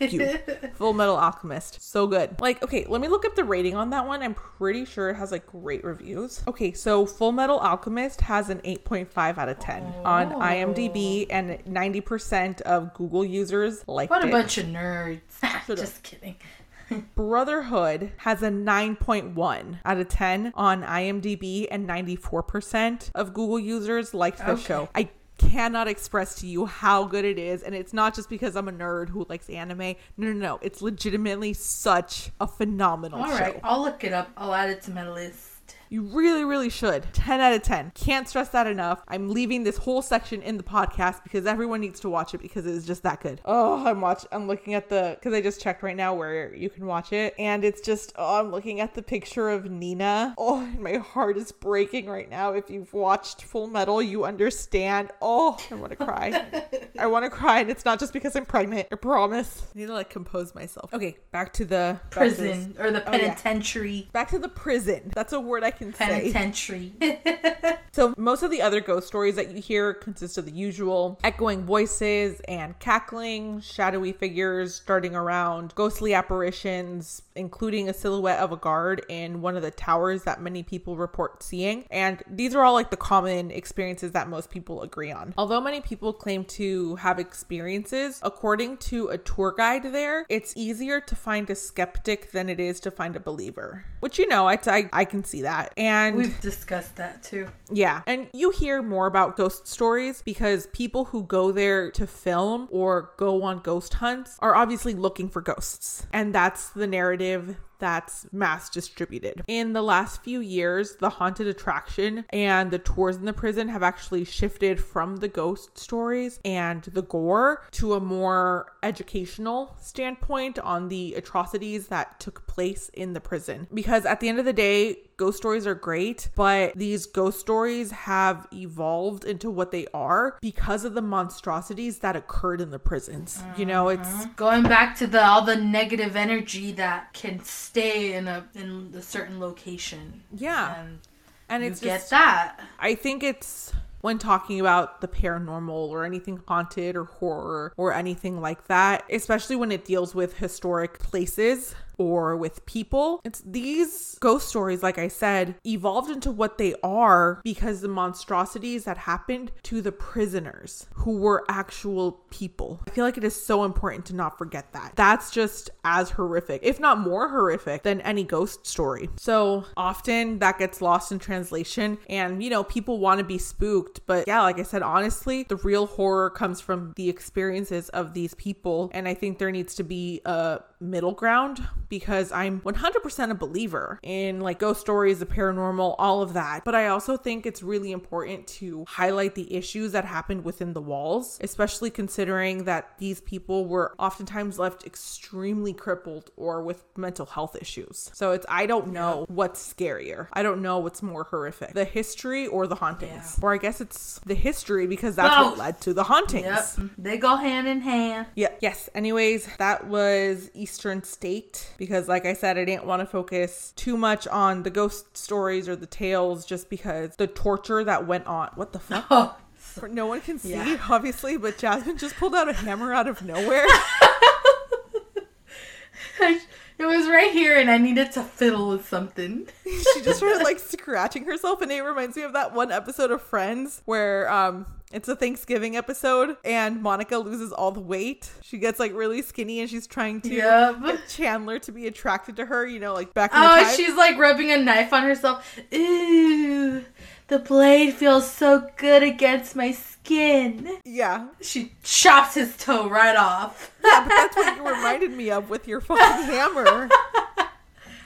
You. Full Metal Alchemist. So good. Like, okay, let me look up the rating on that one. I'm pretty sure it has like great reviews. Okay, so Full Metal Alchemist has an 8.5 out of 10 on Oh. IMDb, and 90% of Google users liked it. What a bunch of nerds. Just kidding. Brotherhood has a 9.1 out of 10 on IMDb, and 94% of Google users liked the Okay. show. I cannot express to you how good it is, and it's not just because I'm a nerd who likes anime. No, no, no. It's legitimately such a phenomenal All show. right, I'll look it up. I'll add it to my list. You really, really should. 10 out of 10. Can't stress that enough. I'm leaving this whole section in the podcast because everyone needs to watch it because it is just that good. Oh, I'm watching, I'm looking at the because I just checked right now where you can watch it. And it's just oh, I'm looking at the picture of Nina. Oh, my heart is breaking right now. If you've watched Full Metal, you understand. Oh, I want to cry. I want to cry, and it's not just because I'm pregnant. I promise. I need to like compose myself. Okay, back to the back to Prison or the Oh, yeah. penitentiary. Back to the prison. That's a word I can say. Penitentiary. So most of the other ghost stories that you hear consist of the usual echoing voices and cackling, shadowy figures darting around, ghostly apparitions, including a silhouette of a guard in one of the towers that many people report seeing. And these are all like the common experiences that most people agree on. Although many people claim to have experiences, according to a tour guide there, it's easier to find a skeptic than it is to find a believer. Which you know, I, I, I can see that. And We've discussed that too. yeah. And you hear more about ghost stories because people who go there to film or go on ghost hunts are obviously looking for ghosts. And that's the narrative supportive that's mass distributed. In the last few years, the haunted attraction and the tours in the prison have actually shifted from the ghost stories and the gore to a more educational standpoint on the atrocities that took place in the prison. Because at the end of the day, ghost stories are great, but these ghost stories have evolved into what they are because of the monstrosities that occurred in the prisons. You know, it's uh-huh. Going back to the all the negative energy that can stay in a in a certain location. yeah. And And you it's get just that. I think it's when talking about the paranormal or anything haunted or horror or anything like that, especially when it deals with historic places or with people. It's these ghost stories, like I said, evolved into what they are because the monstrosities that happened to the prisoners who were actual people. I feel like it is so important to not forget that. That's just as horrific, if not more horrific, than any ghost story. So often that gets lost in translation, and you know, people want to be spooked, but yeah, like I said, honestly, the real horror comes from the experiences of these people, and I think there needs to be a middle ground because I'm 100% a believer in like ghost stories, the paranormal, all of that. But I also think it's really important to highlight the issues that happened within the walls, especially considering that these people were oftentimes left extremely crippled or with mental health issues. So it's, I don't know what's scarier. I don't know what's more horrific the history or the hauntings. Or I guess it's the history because that's what led to the hauntings. Yep. They go hand in hand. Yeah. Yes. Anyways, that was Eastern State because, like I said, I didn't want to focus too much on the ghost stories or the tales just because the torture that went on. What the fuck? Oh, No one can see, Yeah. obviously, but Jasmine just pulled out a hammer out of nowhere. it was right here, and I needed to fiddle with something. she just started like scratching herself, and it reminds me of that one episode of Friends where um it's a Thanksgiving episode and Monica loses all the weight. She gets like really skinny and she's trying to Yep. get Chandler to be attracted to her, you know, like back in the Oh, she's like rubbing a knife on herself. Ooh, the blade feels so good against my skin. yeah. She chops his toe right off. Yeah, but that's what you reminded me of with your fucking hammer.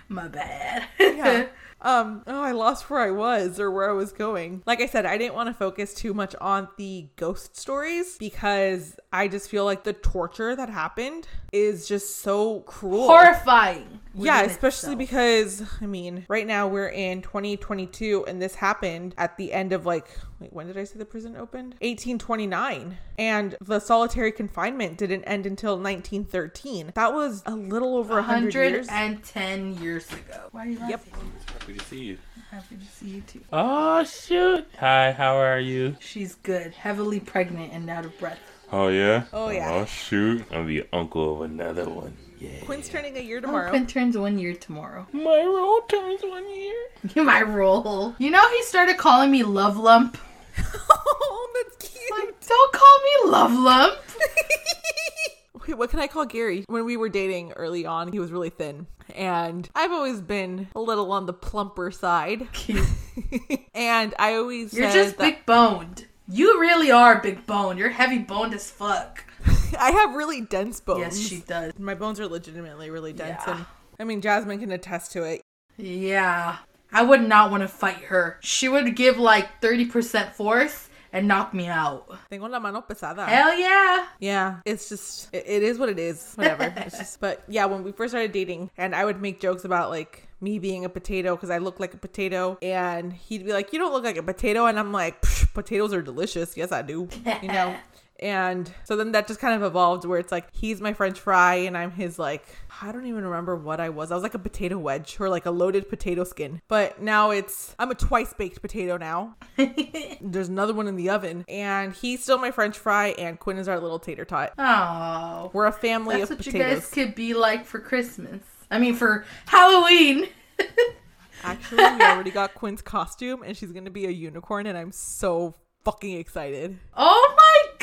My bad. Yeah. Um, oh, I lost where I was or where I was going. Like I said, I didn't want to focus too much on the ghost stories because I just feel like the torture that happened is just so cruel. Horrifying. Yeah, especially itself. because I mean, right now we're in 2022 and this happened at the end of like wait, when did I say the prison opened? 1829. And the solitary confinement didn't end until 1913. That was a little over 100 years. 110 years ago. Why are you laughing? Yep. Happy to see you. Happy to see you too. Oh shoot! Hi, how are you? She's good. Heavily pregnant and out of breath. Oh yeah. Oh, yeah. Oh shoot! I'm the uncle of another one. Yeah. Quinn's turning a year Oh, tomorrow. Quinn turns one year tomorrow. My role turns one year. My role. You know he started calling me Love Lump. oh, that's cute. Like, don't call me Love Lump. Wait, what can I call Gary? When we were dating early on, he was really thin. And I've always been a little on the plumper side. Cute. and I always You're said just that big boned. You really are big boned. You're heavy boned as fuck. I have really dense bones. Yes, she does. My bones are legitimately really dense. Yeah. And I mean, Jasmine can attest to it. Yeah. I would not want to fight her. She would give like 30% force and knock me out. Tengo la mano pesada. Hell yeah. Yeah, it's just it, it is what it is. Whatever. it's just but yeah, when we first started dating and I would make jokes about like me being a potato because I look like a potato and he'd be like, "You don't look like a potato." And I'm like, "Potatoes are delicious." Yes, I do. You know. And so then that just kind of evolved where it's like he's my french fry and I'm his like I don't even remember what I was. I was like a potato wedge or like a loaded potato skin. But now it's I'm a twice baked potato now. There's another one in the oven and he's still my french fry and Quinn is our little tater tot. Oh. We're a family That's of what you guys could be like for Christmas. I mean, for Halloween. Actually, we already got Quinn's costume and she's gonna be a unicorn and I'm so fucking excited. Oh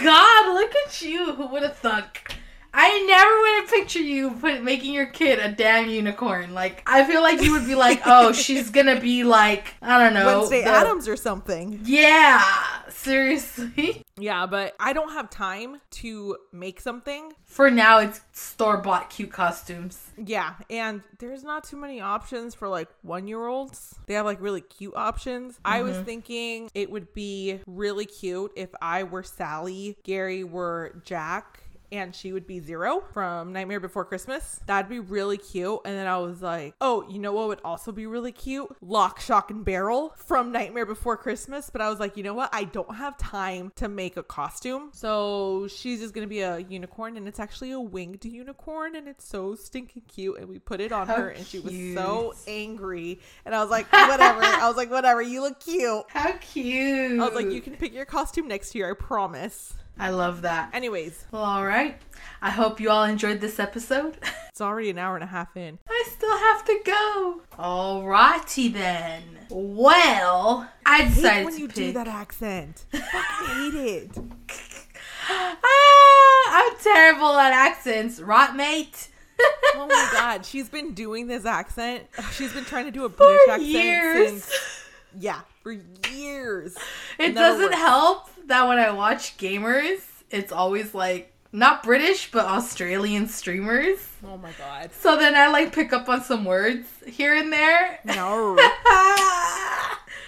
god, look at you. Who would have thunk? I never would have pictured you put, making your kid a damn unicorn. Like, I feel like you would be like, oh, she's gonna be like, I don't know. Wednesday the- Addams or something. Yeah, seriously. Yeah, but I don't have time to make something. For now, it's store bought cute costumes. Yeah, and there's not too many options for like one year olds. They have like really cute options. I was mm-hmm. thinking it would be really cute if I were Sally, Gary were Jack, and she would be Zero from Nightmare Before Christmas. That'd be really cute. And then I was like, oh, you know what would also be really cute? Lock, Shock, and Barrel from Nightmare Before Christmas. But I was like, you know what? I don't have time to make a costume. So she's just going to be a unicorn, and it's actually a winged unicorn, and it's so stinking cute. And we put it on How her, and she was so angry. And I was like, whatever. I was like, whatever. You look cute. How cute. I was like, you can pick your costume next year. I promise. I love that. Anyways, Well, all right. I hope you all enjoyed this episode. it's already an hour and a half in. I still have to go. All Alrighty then. Well, I I hate decided when to you pick. do that accent. I fucking hate it. Ah, I'm terrible at accents, right, mate? Oh my god, she's been doing this accent. She's been trying to do a British For accent years. since yeah, for years. It doesn't works. help that when I watch gamers, it's always like not British but Australian streamers. Oh my god. So then I like pick up on some words here and there. No.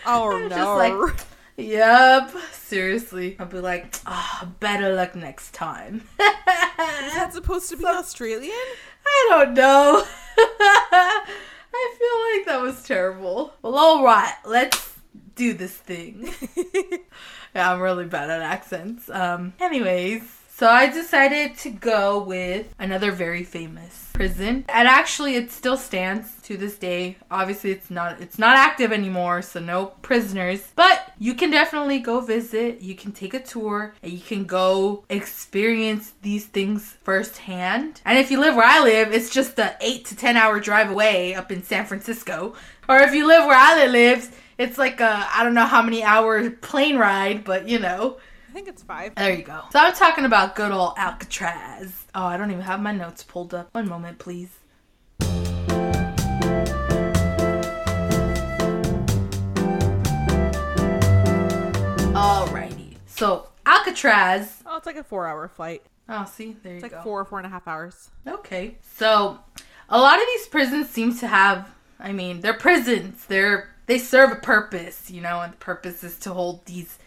Oh I'm no. just like, Yep, seriously. I'll be like, ah, better luck next time. Is that supposed to be Australian? I don't know. I feel like that was terrible. Well, alright, let's do this thing. Yeah, I'm really bad at accents. Um, anyways, so I decided to go with another very famous prison. And actually it still stands to this day. Obviously it's not it's not active anymore, so no prisoners. But you can definitely go visit, you can take a tour, and you can go experience these things firsthand. And if you live where I live, it's just a 8 to 10 hour drive away up in San Francisco. Or if you live where Ali lives, it's like a I don't know how many hour plane ride, but you know. I think it's five. There you go. So I'm talking about good old Alcatraz. Oh, I don't even have my notes pulled up. One moment, please. Alrighty. So Alcatraz. Oh, it's like a four hour flight. Oh, see, there you It's like go. four, four and a half hours. Okay. So a lot of these prisons seem to have I mean, they're prisons. They're they serve a purpose, you know, and the purpose is to hold these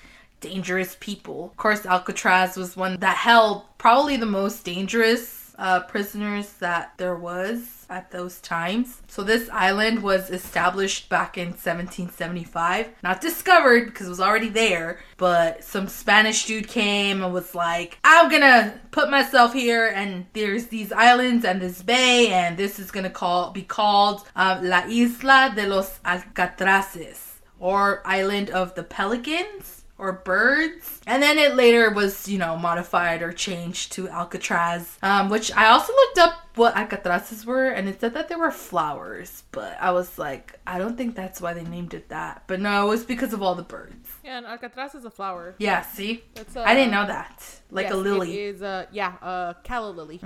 dangerous people. Of course, Alcatraz was one that held probably the most dangerous uh, prisoners that there was at those times. So this island was established back in 1775. Not discovered because it was already there, but some Spanish dude came and was like, "I'm gonna put myself here, and there's these islands and this bay, and this is gonna call be called uh, La Isla de los Alcatraces, or Island of the Pelicans." Or birds. And then it later was, you know, modified or changed to Alcatraz, um, which I also looked up what Alcatrazes were, and it said that they were flowers. But I was like, I don't think that's why they named it that. But no, it was because of all the birds. And Alcatraz is a flower. Yeah, see? It's a, I didn't know that. Like yes, a lily. It is a yeah, a calla lily.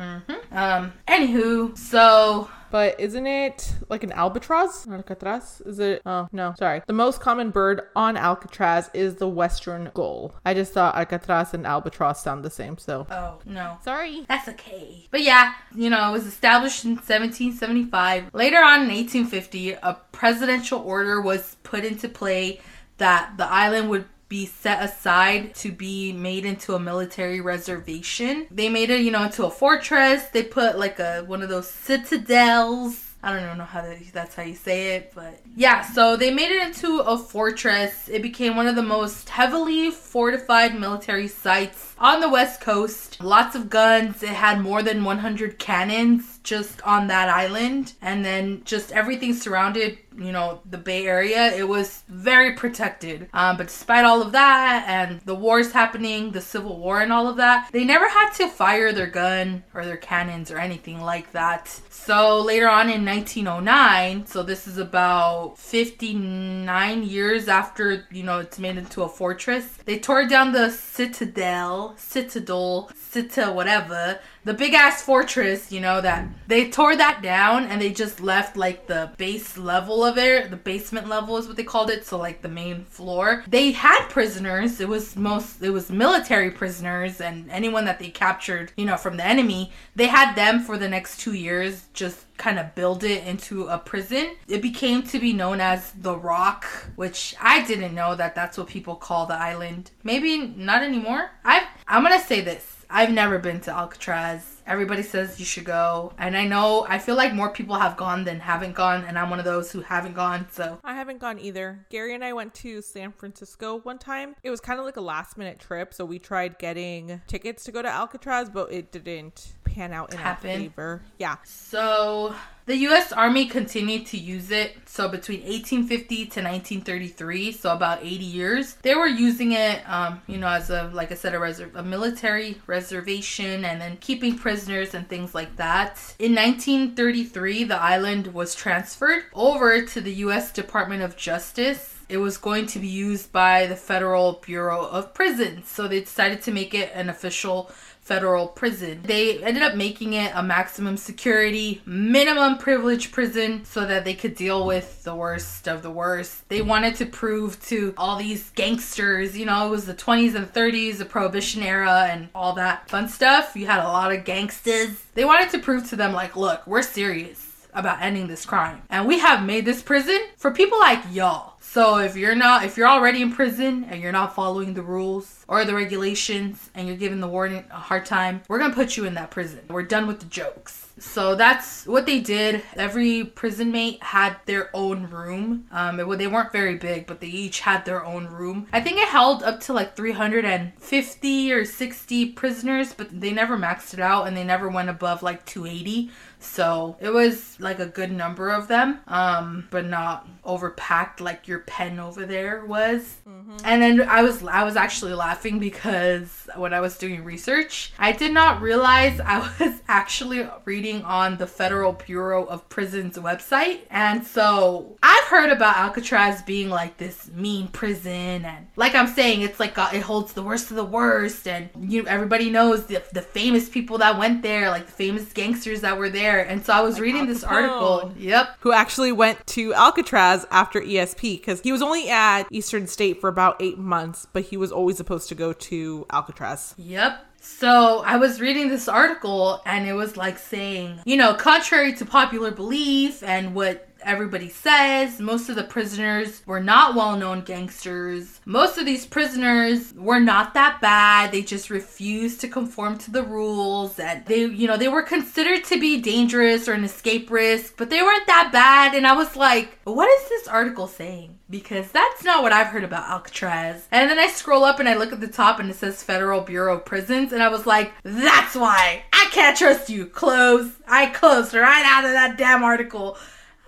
Um, anywho, so But isn't it like an albatross? Alcatraz? Is it? Oh, no. Sorry. The most common bird on Alcatraz is the western gull. I just thought Alcatraz and albatross sound the same, so. oh no. Sorry. That's okay. But yeah, you know, it was established in 1775. Later on in 1850, a presidential order was put into play that the island would be set aside to be made into a military reservation. They made it, you know, into a fortress. They put like a one of those citadels. I don't even know how that's how you say it, but yeah, so they made it into a fortress. It became one of the most heavily fortified military sites on the west coast. Lots of guns. It had more than 100 cannons just on that island, and then just everything surrounded, you know, the Bay Area. It was very protected. Um, but despite all of that and the wars happening, the Civil War and all of that, they never had to fire their gun or their cannons or anything like that. So later on in 1909, so this is about 59 years after, you know, it's made into a fortress, they tore down the citadel, citadel, cita whatever, the big ass fortress, you know, that they tore that down and they just left like the base level of it. The basement level is what they called it. So like the main floor. They had prisoners. It was most, it was military prisoners and anyone that they captured, you know, from the enemy. They had them for the next two years, just kind of build it into a prison. It became to be known as the Rock, which I didn't know that that's what people call the island. Maybe not anymore. I I'm gonna say this. I've never been to Alcatraz. Everybody says you should go. And I know, I feel like more people have gone than haven't gone. And I'm one of those who haven't gone. So I haven't gone either. Gary and I went to San Francisco one time. It was kind of like a last minute trip. So we tried getting tickets to go to Alcatraz, but it didn't pan out in Happen. our favor. Yeah. So the U.S. Army continued to use it. So between 1850 to 1933, so about 80 years, they were using it, um, you know, as a like I said, a, reser- a military reservation, and then keeping prisoners and things like that. In 1933, the island was transferred over to the U.S. Department of Justice it was going to be used by the Federal Bureau of Prisons. So they decided to make it an official federal prison. They ended up making it a maximum security, minimum privilege prison so that they could deal with the worst of the worst. They wanted to prove to all these gangsters, you know, it was the 20s and 30s, the prohibition era and all that fun stuff. You had a lot of gangsters. They wanted to prove to them like, look, we're serious about ending this crime. And we have made this prison for people like y'all. So if you're not if you're already in prison and you're not following the rules or the regulations and you're giving the warden a hard time, we're to put you in that prison. We're done with the jokes. So that's what they did. Every prison mate had their own room. Um, it, they weren't very big, but they each had their own room. I think it held up to like 350 or 60 prisoners, but they never maxed it out and they never went above like 280. So it was like a good number of them, um, but not overpacked like your pen over there was. And then I was I was actually laughing because when I was doing research, I did not realize I was actually reading on the Federal Bureau of Prisons website. And so I've heard about Alcatraz being like this mean prison and like I'm saying it's like uh, it holds the worst of the worst and you everybody knows the, the famous people that went there, like the famous gangsters that were there. And so I was reading Al this Capone. article. Yep. Who actually went to Alcatraz after ESP because he was only at Eastern State for about eight months, but he was always supposed to go to Alcatraz. Yep. So I was reading this article and it was like saying, you know, contrary to popular belief and what everybody says, most of the prisoners were not well known gangsters. Most of these prisoners were not that bad. They just refused to conform to the rules and they, you know, they were considered to be dangerous or an escape risk, but they weren't that bad. And I was like, what is this article saying? Because that's not what I've heard about Alcatraz. And then I scroll up and I look at the top and it says Federal Bureau of Prisons. And I was like, that's why I can't trust you. Close. I closed right out of that damn article.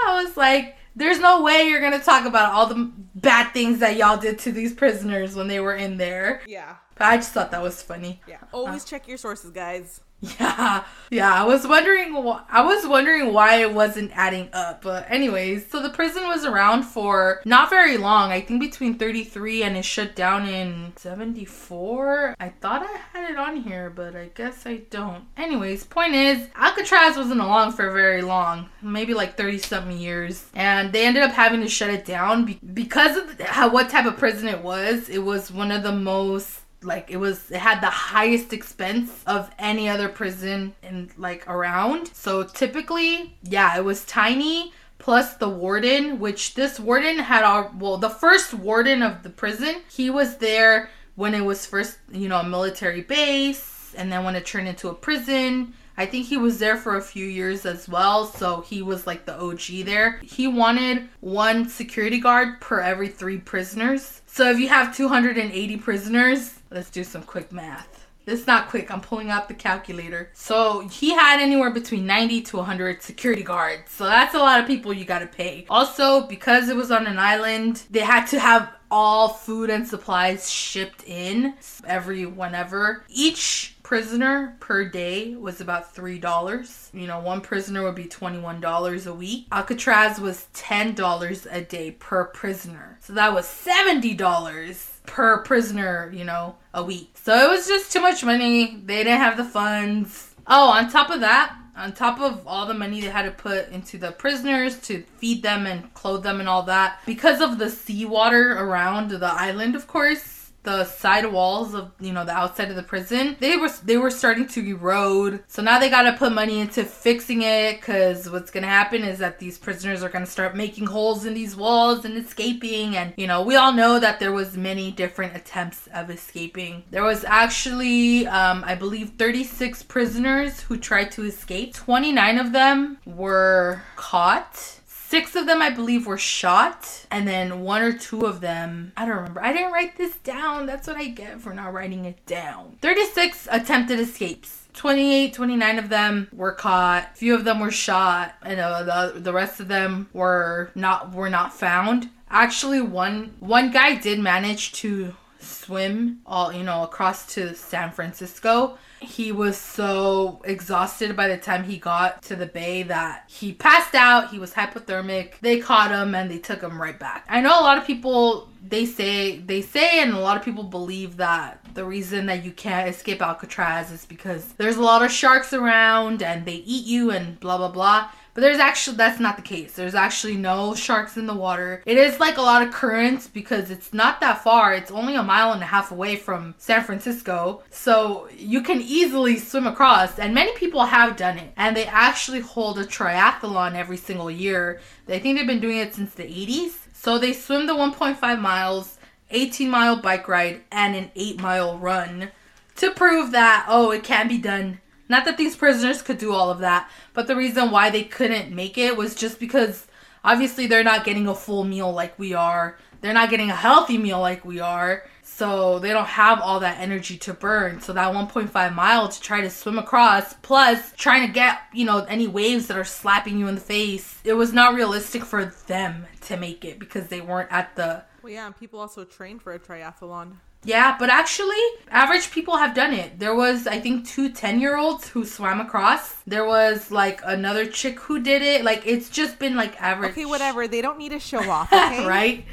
I was like, there's no way you're gonna talk about all the bad things that y'all did to these prisoners when they were in there. Yeah. But I just thought that was funny. Yeah. Always check your sources, guys. Yeah, yeah. I was wondering. Wh- I was wondering why it wasn't adding up. But anyways, so the prison was around for not very long. I think between 33 and it shut down in 74. I thought I had it on here, but I guess I don't. Anyways, point is, Alcatraz wasn't along for very long. Maybe like 30 something years, and they ended up having to shut it down be- because of the, how what type of prison it was. It was one of the most like it was it had the highest expense of any other prison in like around so typically yeah it was tiny plus the warden which this warden had our well the first warden of the prison he was there when it was first you know a military base and then when it turned into a prison I think he was there for a few years as well, so he was like the OG there. He wanted one security guard per every three prisoners. So if you have 280 prisoners, let's do some quick math. It's not quick, I'm pulling out the calculator. So he had anywhere between 90 to 100 security guards. So that's a lot of people you gotta pay. Also, because it was on an island, they had to have all food and supplies shipped in every whenever. Each prisoner per day was about $3. You know, one prisoner would be $21 a week. Alcatraz was $10 a day per prisoner. So that was $70 per prisoner, you know, a week. So it was just too much money. They didn't have the funds. Oh, on top of that, on top of all the money they had to put into the prisoners to feed them and clothe them and all that, because of the seawater around the island, of course, the side walls of you know the outside of the prison they were they were starting to erode. So now they got to put money into fixing it because what's gonna happen is that these prisoners are gonna start making holes in these walls and escaping. And you know we all know that there was many different attempts of escaping. There was actually um, i believe 36 prisoners who tried to escape. 29 of them were caught Six of them, I believe, were shot, and then one or two of them, I don't remember. I didn't write this down. That's what I get for not writing it down. 36 attempted escapes. 28, 29 of them were caught. A few of them were shot, and uh, the the rest of them were not were not found. Actually, one one guy did manage to swim all you know across to San Francisco. He was so exhausted by the time he got to the bay that he passed out. He was hypothermic. They caught him and they took him right back. I know a lot of people they say they say and a lot of people believe that the reason that you can't escape Alcatraz is because there's a lot of sharks around and they eat you and blah blah blah. But there's actually that's not the case. There's actually no sharks in the water. It is like a lot of currents because it's not that far. It's only a mile and a half away from San Francisco. So you can easily swim across and many people have done it. And they actually hold a triathlon every single year. I think they've been doing it since the 80s. So they swim the 1.5 miles, 18 mile bike ride and an 8 mile run to prove that oh it can be done not that these prisoners could do all of that, but the reason why they couldn't make it was just because obviously they're not getting a full meal like we are. They're not getting a healthy meal like we are. So they don't have all that energy to burn. So that 1.5 mile to try to swim across, plus trying to get, you know, any waves that are slapping you in the face, it was not realistic for them to make it because they weren't at the. Well, yeah, and people also train for a triathlon. Yeah, but actually, average people have done it. There was, I think, two 10 year olds who swam across. There was like another chick who did it. Like, it's just been like average. Okay, whatever. They don't need to show off, okay? right?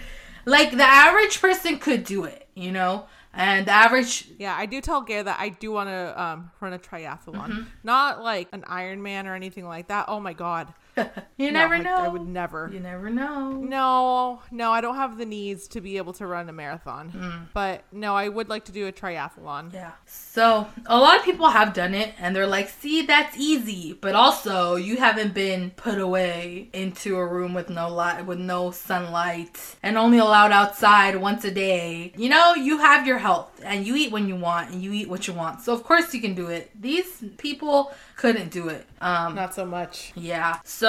Like, the average person could do it, you know? And the average. Yeah, I do tell Gare that I do want to um, run a triathlon. Not like an Ironman or anything like that. Oh my God. you never I- know. I would never. You never know. No, no, I don't have the needs to be able to run a marathon. Mm. But no, I would like to do a triathlon. Yeah. So a lot of people have done it and they're like, see, that's easy. But also you haven't been put away into a room with no light with no sunlight and only allowed outside once a day. You know, you have your health and you eat when you want and you eat what you want. So of course you can do it. These people couldn't do it. Um Not so much. yeah. So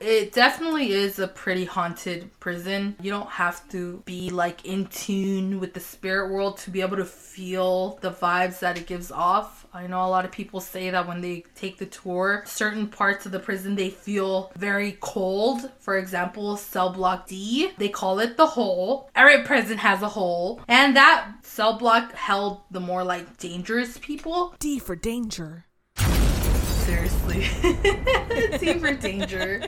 it definitely is a pretty haunted prison. You don't have to be like in tune with the spirit world to be able to feel the vibes that it gives off. I know a lot of people say that when they take the tour, certain parts of the prison they feel very cold. For example, cell block D, they call it the hole. Every prison has a hole. And that cell block held the more like dangerous people. D for danger. Seriously. T for danger.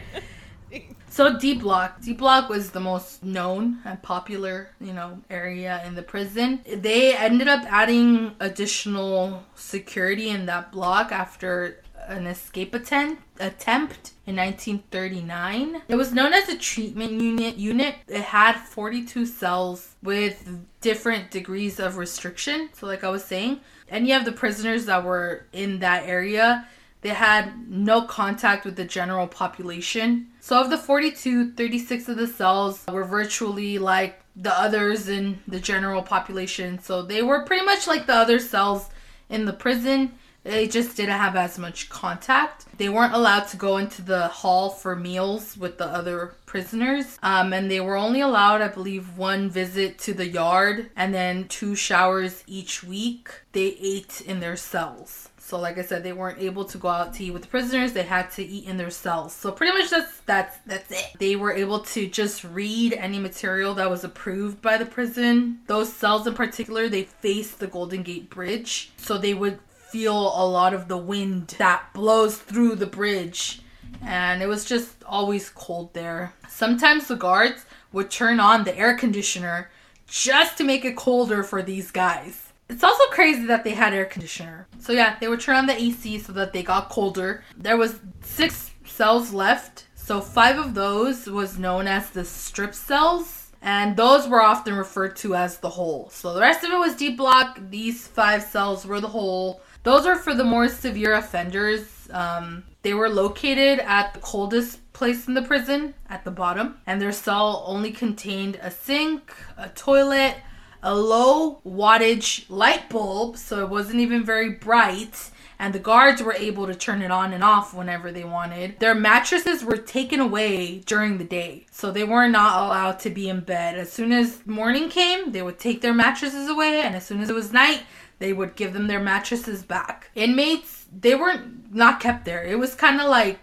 So D Block, D Block was the most known and popular, you know, area in the prison. They ended up adding additional security in that block after an escape attempt attempt in 1939. It was known as a treatment unit. Unit. It had 42 cells with different degrees of restriction. So, like I was saying, any of the prisoners that were in that area they had no contact with the general population. So, of the 42, 36 of the cells were virtually like the others in the general population. So, they were pretty much like the other cells in the prison. They just didn't have as much contact. They weren't allowed to go into the hall for meals with the other prisoners. Um, and they were only allowed, I believe, one visit to the yard and then two showers each week. They ate in their cells. So like I said, they weren't able to go out to eat with the prisoners. They had to eat in their cells. So pretty much that's that's that's it. They were able to just read any material that was approved by the prison. Those cells in particular, they faced the Golden Gate Bridge. So they would feel a lot of the wind that blows through the bridge. And it was just always cold there. Sometimes the guards would turn on the air conditioner just to make it colder for these guys. It's also crazy that they had air conditioner. So yeah, they would turn on the AC so that they got colder. There was six cells left. So five of those was known as the strip cells And those were often referred to as the hole. So the rest of it was D block. These five cells were the hole. Those are for the more severe offenders. Um, they were located at the coldest place in the prison, at the bottom, and their cell only contained a sink, a toilet, a low wattage light bulb, so it wasn't even very bright, and the guards were able to turn it on and off whenever they wanted. Their mattresses were taken away during the day, so they were not allowed to be in bed. As soon as morning came, they would take their mattresses away, and as soon as it was night, they would give them their mattresses back. Inmates, they weren't not kept there. It was kind of like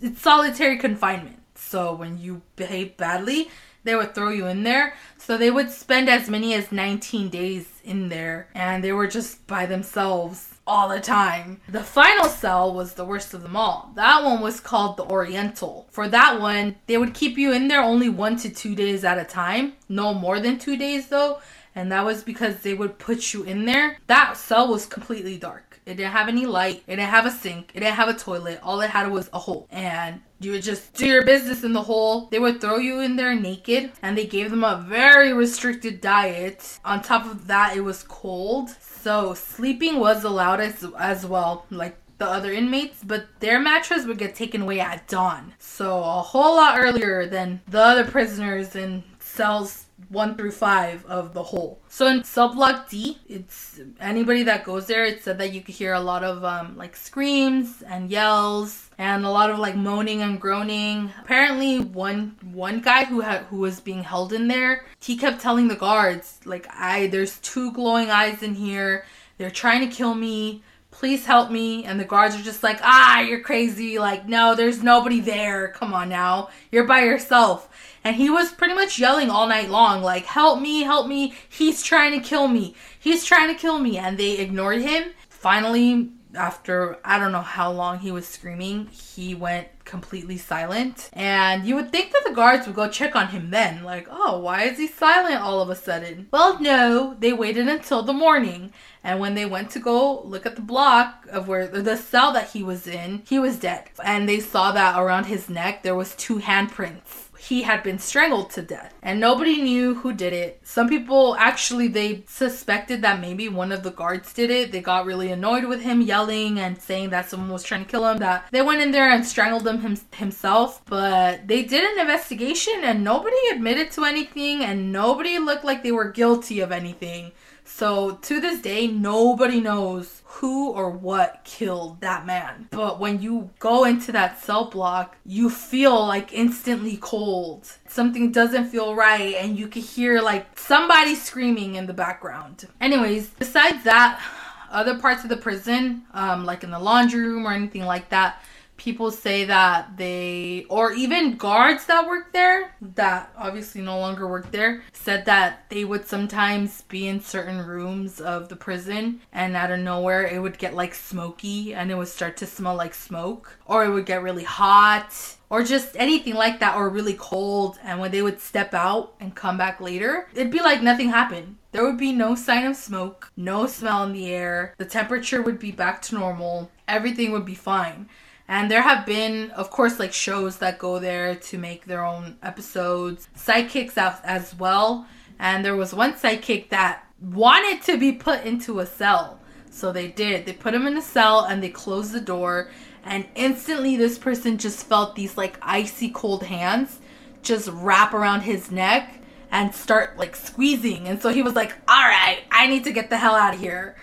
it's solitary confinement. So when you behave badly, they would throw you in there. So they would spend as many as 19 days in there and they were just by themselves all the time. The final cell was the worst of them all. That one was called the Oriental. For that one, they would keep you in there only one to two days at a time. No more than two days though. And that was because they would put you in there. That cell was completely dark. It didn't have any light. It didn't have a sink. It didn't have a toilet. All it had was a hole. And you would just do your business in the hole. They would throw you in there naked and they gave them a very restricted diet. On top of that, it was cold. So sleeping was allowed as, as well. Like the other inmates, but their mattress would get taken away at dawn. So a whole lot earlier than the other prisoners in cells one through five of the whole. So in cell block D, it's anybody that goes there. It said that you could hear a lot of um, like screams and yells and a lot of like moaning and groaning. Apparently, one one guy who had who was being held in there, he kept telling the guards like, "I there's two glowing eyes in here. They're trying to kill me." Please help me. And the guards are just like, ah, you're crazy. Like, no, there's nobody there. Come on now. You're by yourself and he was pretty much yelling all night long like help me help me he's trying to kill me he's trying to kill me and they ignored him finally after I don't know how long he was screaming, he went completely silent. And you would think that the guards would go check on him then, like, oh, why is he silent all of a sudden? Well, no, they waited until the morning. And when they went to go look at the block of where the cell that he was in, he was dead. And they saw that around his neck there was two handprints he had been strangled to death. And nobody knew who did it. Some people actually they suspected that maybe one of the guards did it. They got really annoyed with him yelling and saying that someone was trying to kill him that they went in there and strangled him him- himself. But they did an investigation and nobody admitted to anything and nobody looked like they were guilty of anything so to this day, nobody knows who or what killed that man. But when you go into that cell block, you feel like instantly cold. Something doesn't feel right, and you can hear like somebody screaming in the background. Anyways, besides that, other parts of the prison, um, like in the laundry room or anything like that, people say that they or even guards that work there that obviously no longer work there said that they would sometimes be in certain rooms of the prison and out of nowhere it would get like smoky and it would start to smell like smoke or it would get really hot or just anything like that or really cold. And when they would step out and come back later it'd be like nothing happened. There would be no sign of smoke no smell in the air. The temperature would be back to normal. Everything would be fine and there have been, of course, like shows that go there to make their own episodes, sidekicks out as well. And there was one sidekick that wanted to be put into a cell. So they did. They put him in a cell and they closed the door. And instantly, this person just felt these like icy cold hands just wrap around his neck and start like squeezing. And so he was like, all right, I need to get the hell out of here.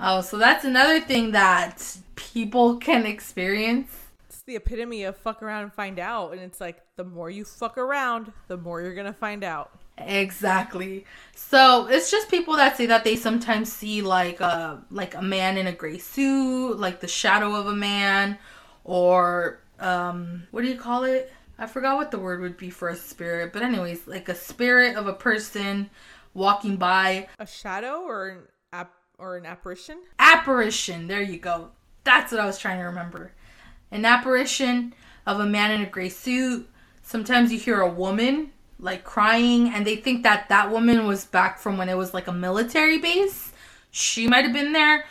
Oh, so that's another thing that people can experience. It's the epitome of fuck around and find out. And it's like the more you fuck around, the more you're going to find out. Exactly. So it's just people that say that they sometimes see like a like a man in a gray suit, like the shadow of a man, or um, what do you call it? I forgot what the word would be for a spirit, but anyways, like a spirit of a person walking by. A shadow or an ap- or an apparition? Apparition. There you go. That's what I was trying to remember. An apparition of a man in a gray suit. Sometimes you hear a woman like crying, and they think that that woman was back from when it was like a military base. She might have been there.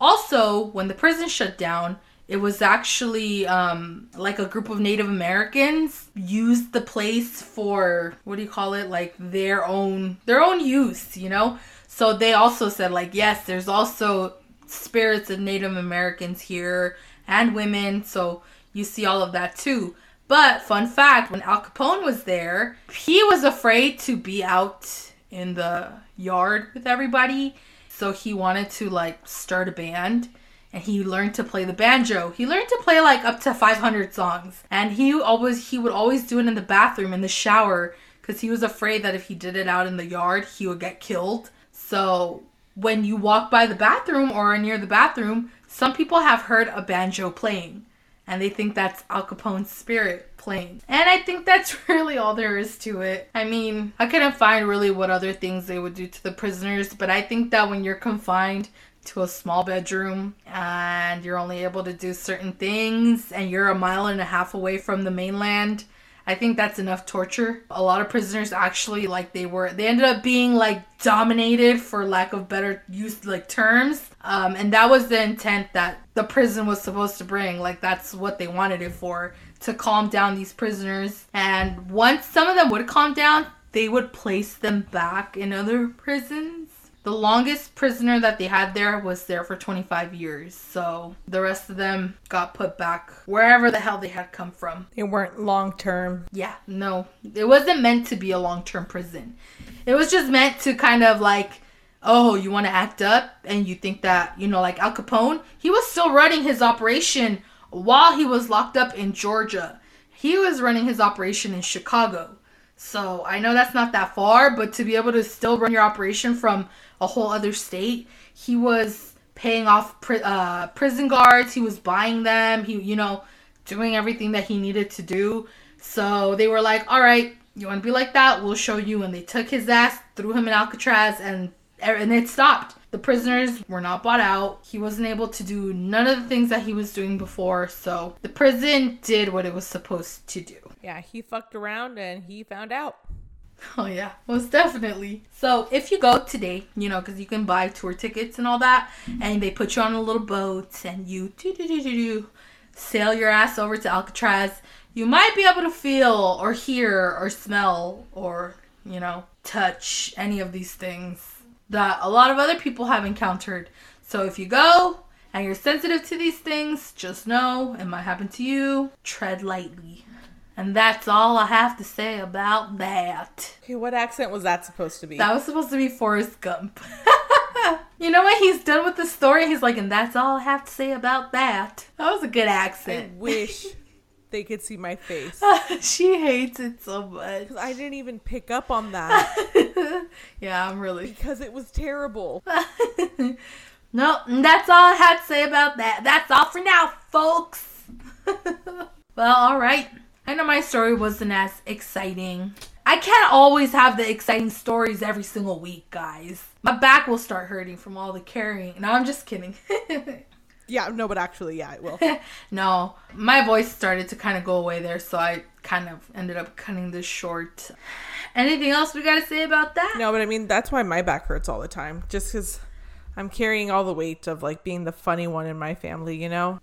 Also, when the prison shut down, it was actually um, like a group of Native Americans used the place for what do you call it? Like their own their own use, you know. So they also said like yes, there's also spirits of Native Americans here and women. So you see all of that too. But fun fact, when Al Capone was there, he was afraid to be out in the yard with everybody. So he wanted to like start a band and he learned to play the banjo. He learned to play like up to 500 songs. And he always he would always do it in the bathroom in the shower cuz he was afraid that if he did it out in the yard, he would get killed. So when you walk by the bathroom or near the bathroom, some people have heard a banjo playing and they think that's Al Capone's spirit playing. And I think that's really all there is to it. I mean, I couldn't find really what other things they would do to the prisoners, but I think that when you're confined to a small bedroom and you're only able to do certain things and you're a mile and a half away from the mainland, I think that's enough torture. A lot of prisoners actually like they were they ended up being like dominated for lack of better use like terms. Um, and that was the intent that the prison was supposed to bring. Like that's what they wanted it for to calm down these prisoners. And once some of them would calm down, they would place them back in other prisons. The longest prisoner that they had there was there for 25 years. So the rest of them got put back wherever the hell they had come from. They weren't long term. Yeah, no. It wasn't meant to be a long term prison. It was just meant to kind of like, oh, you want to act up and you think that, you know, like Al Capone, he was still running his operation while he was locked up in Georgia. He was running his operation in Chicago. So I know that's not that far, but to be able to still run your operation from a whole other state, he was paying off pri- uh, prison guards. He was buying them. He, you know, doing everything that he needed to do. So they were like, "All right, you want to be like that? We'll show you." And they took his ass, threw him in Alcatraz, and and it stopped. The prisoners were not bought out. He wasn't able to do none of the things that he was doing before. So the prison did what it was supposed to do. Yeah, he fucked around and he found out. Oh yeah, most definitely. So if you go today, you know, because you can buy tour tickets and all that, and they put you on a little boat and you do do do do do sail your ass over to Alcatraz, you might be able to feel or hear or smell or you know touch any of these things that a lot of other people have encountered. So if you go and you're sensitive to these things, just know it might happen to you. Tread lightly. And that's all I have to say about that. Okay, what accent was that supposed to be? That was supposed to be Forrest Gump. you know when he's done with the story, he's like, and that's all I have to say about that. That was a good accent. I wish they could see my face. she hates it so much. I didn't even pick up on that yeah, I'm really. because it was terrible. No, and that's all I had to say about that. That's all for now, folks. well, all right. I know my story wasn't as exciting. I can't always have the exciting stories every single week, guys. My back will start hurting from all the carrying. No, I'm just kidding. Yeah, no, but actually, yeah, it will. no, my voice started to kind of go away there, so I kind of ended up cutting this short. Anything else we got to say about that? No, but I mean, that's why my back hurts all the time. Just because I'm carrying all the weight of like being the funny one in my family, you know?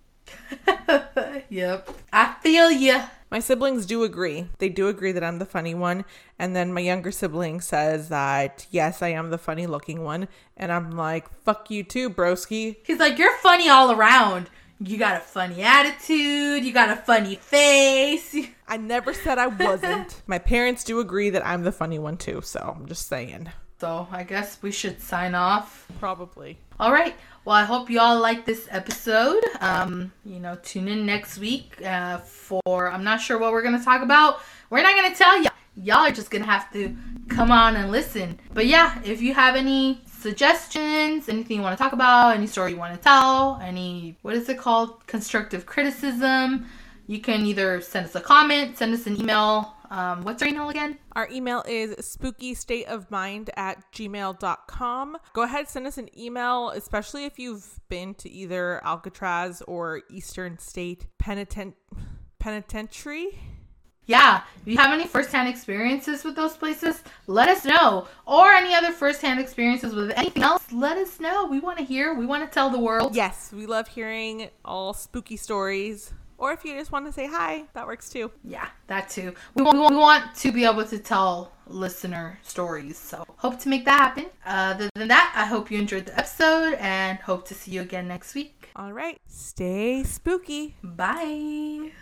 yep. I feel ya. My siblings do agree. They do agree that I'm the funny one. And then my younger sibling says that, yes, I am the funny looking one. And I'm like, fuck you too, broski. He's like, you're funny all around. You got a funny attitude. You got a funny face. I never said I wasn't. my parents do agree that I'm the funny one too. So I'm just saying. So I guess we should sign off. Probably. All right. Well, I hope you all like this episode. Um, you know, tune in next week uh, for I'm not sure what we're gonna talk about. We're not gonna tell you. Y'all are just gonna have to come on and listen. But yeah, if you have any suggestions, anything you want to talk about, any story you want to tell, any what is it called, constructive criticism, you can either send us a comment, send us an email. Um, what's our email again? Our email is spookystateofmind at gmail.com. Go ahead, send us an email, especially if you've been to either Alcatraz or Eastern State Penitent- Penitentiary. yeah, if you have any firsthand experiences with those places, let us know. Or any other firsthand experiences with anything else, let us know. We want to hear. We want to tell the world. Yes, we love hearing all spooky stories. Or if you just want to say hi, that works too. Yeah, that too. We want, we want to be able to tell listener stories. So hope to make that happen. Other than that, I hope you enjoyed the episode and hope to see you again next week. All right, stay spooky. Bye.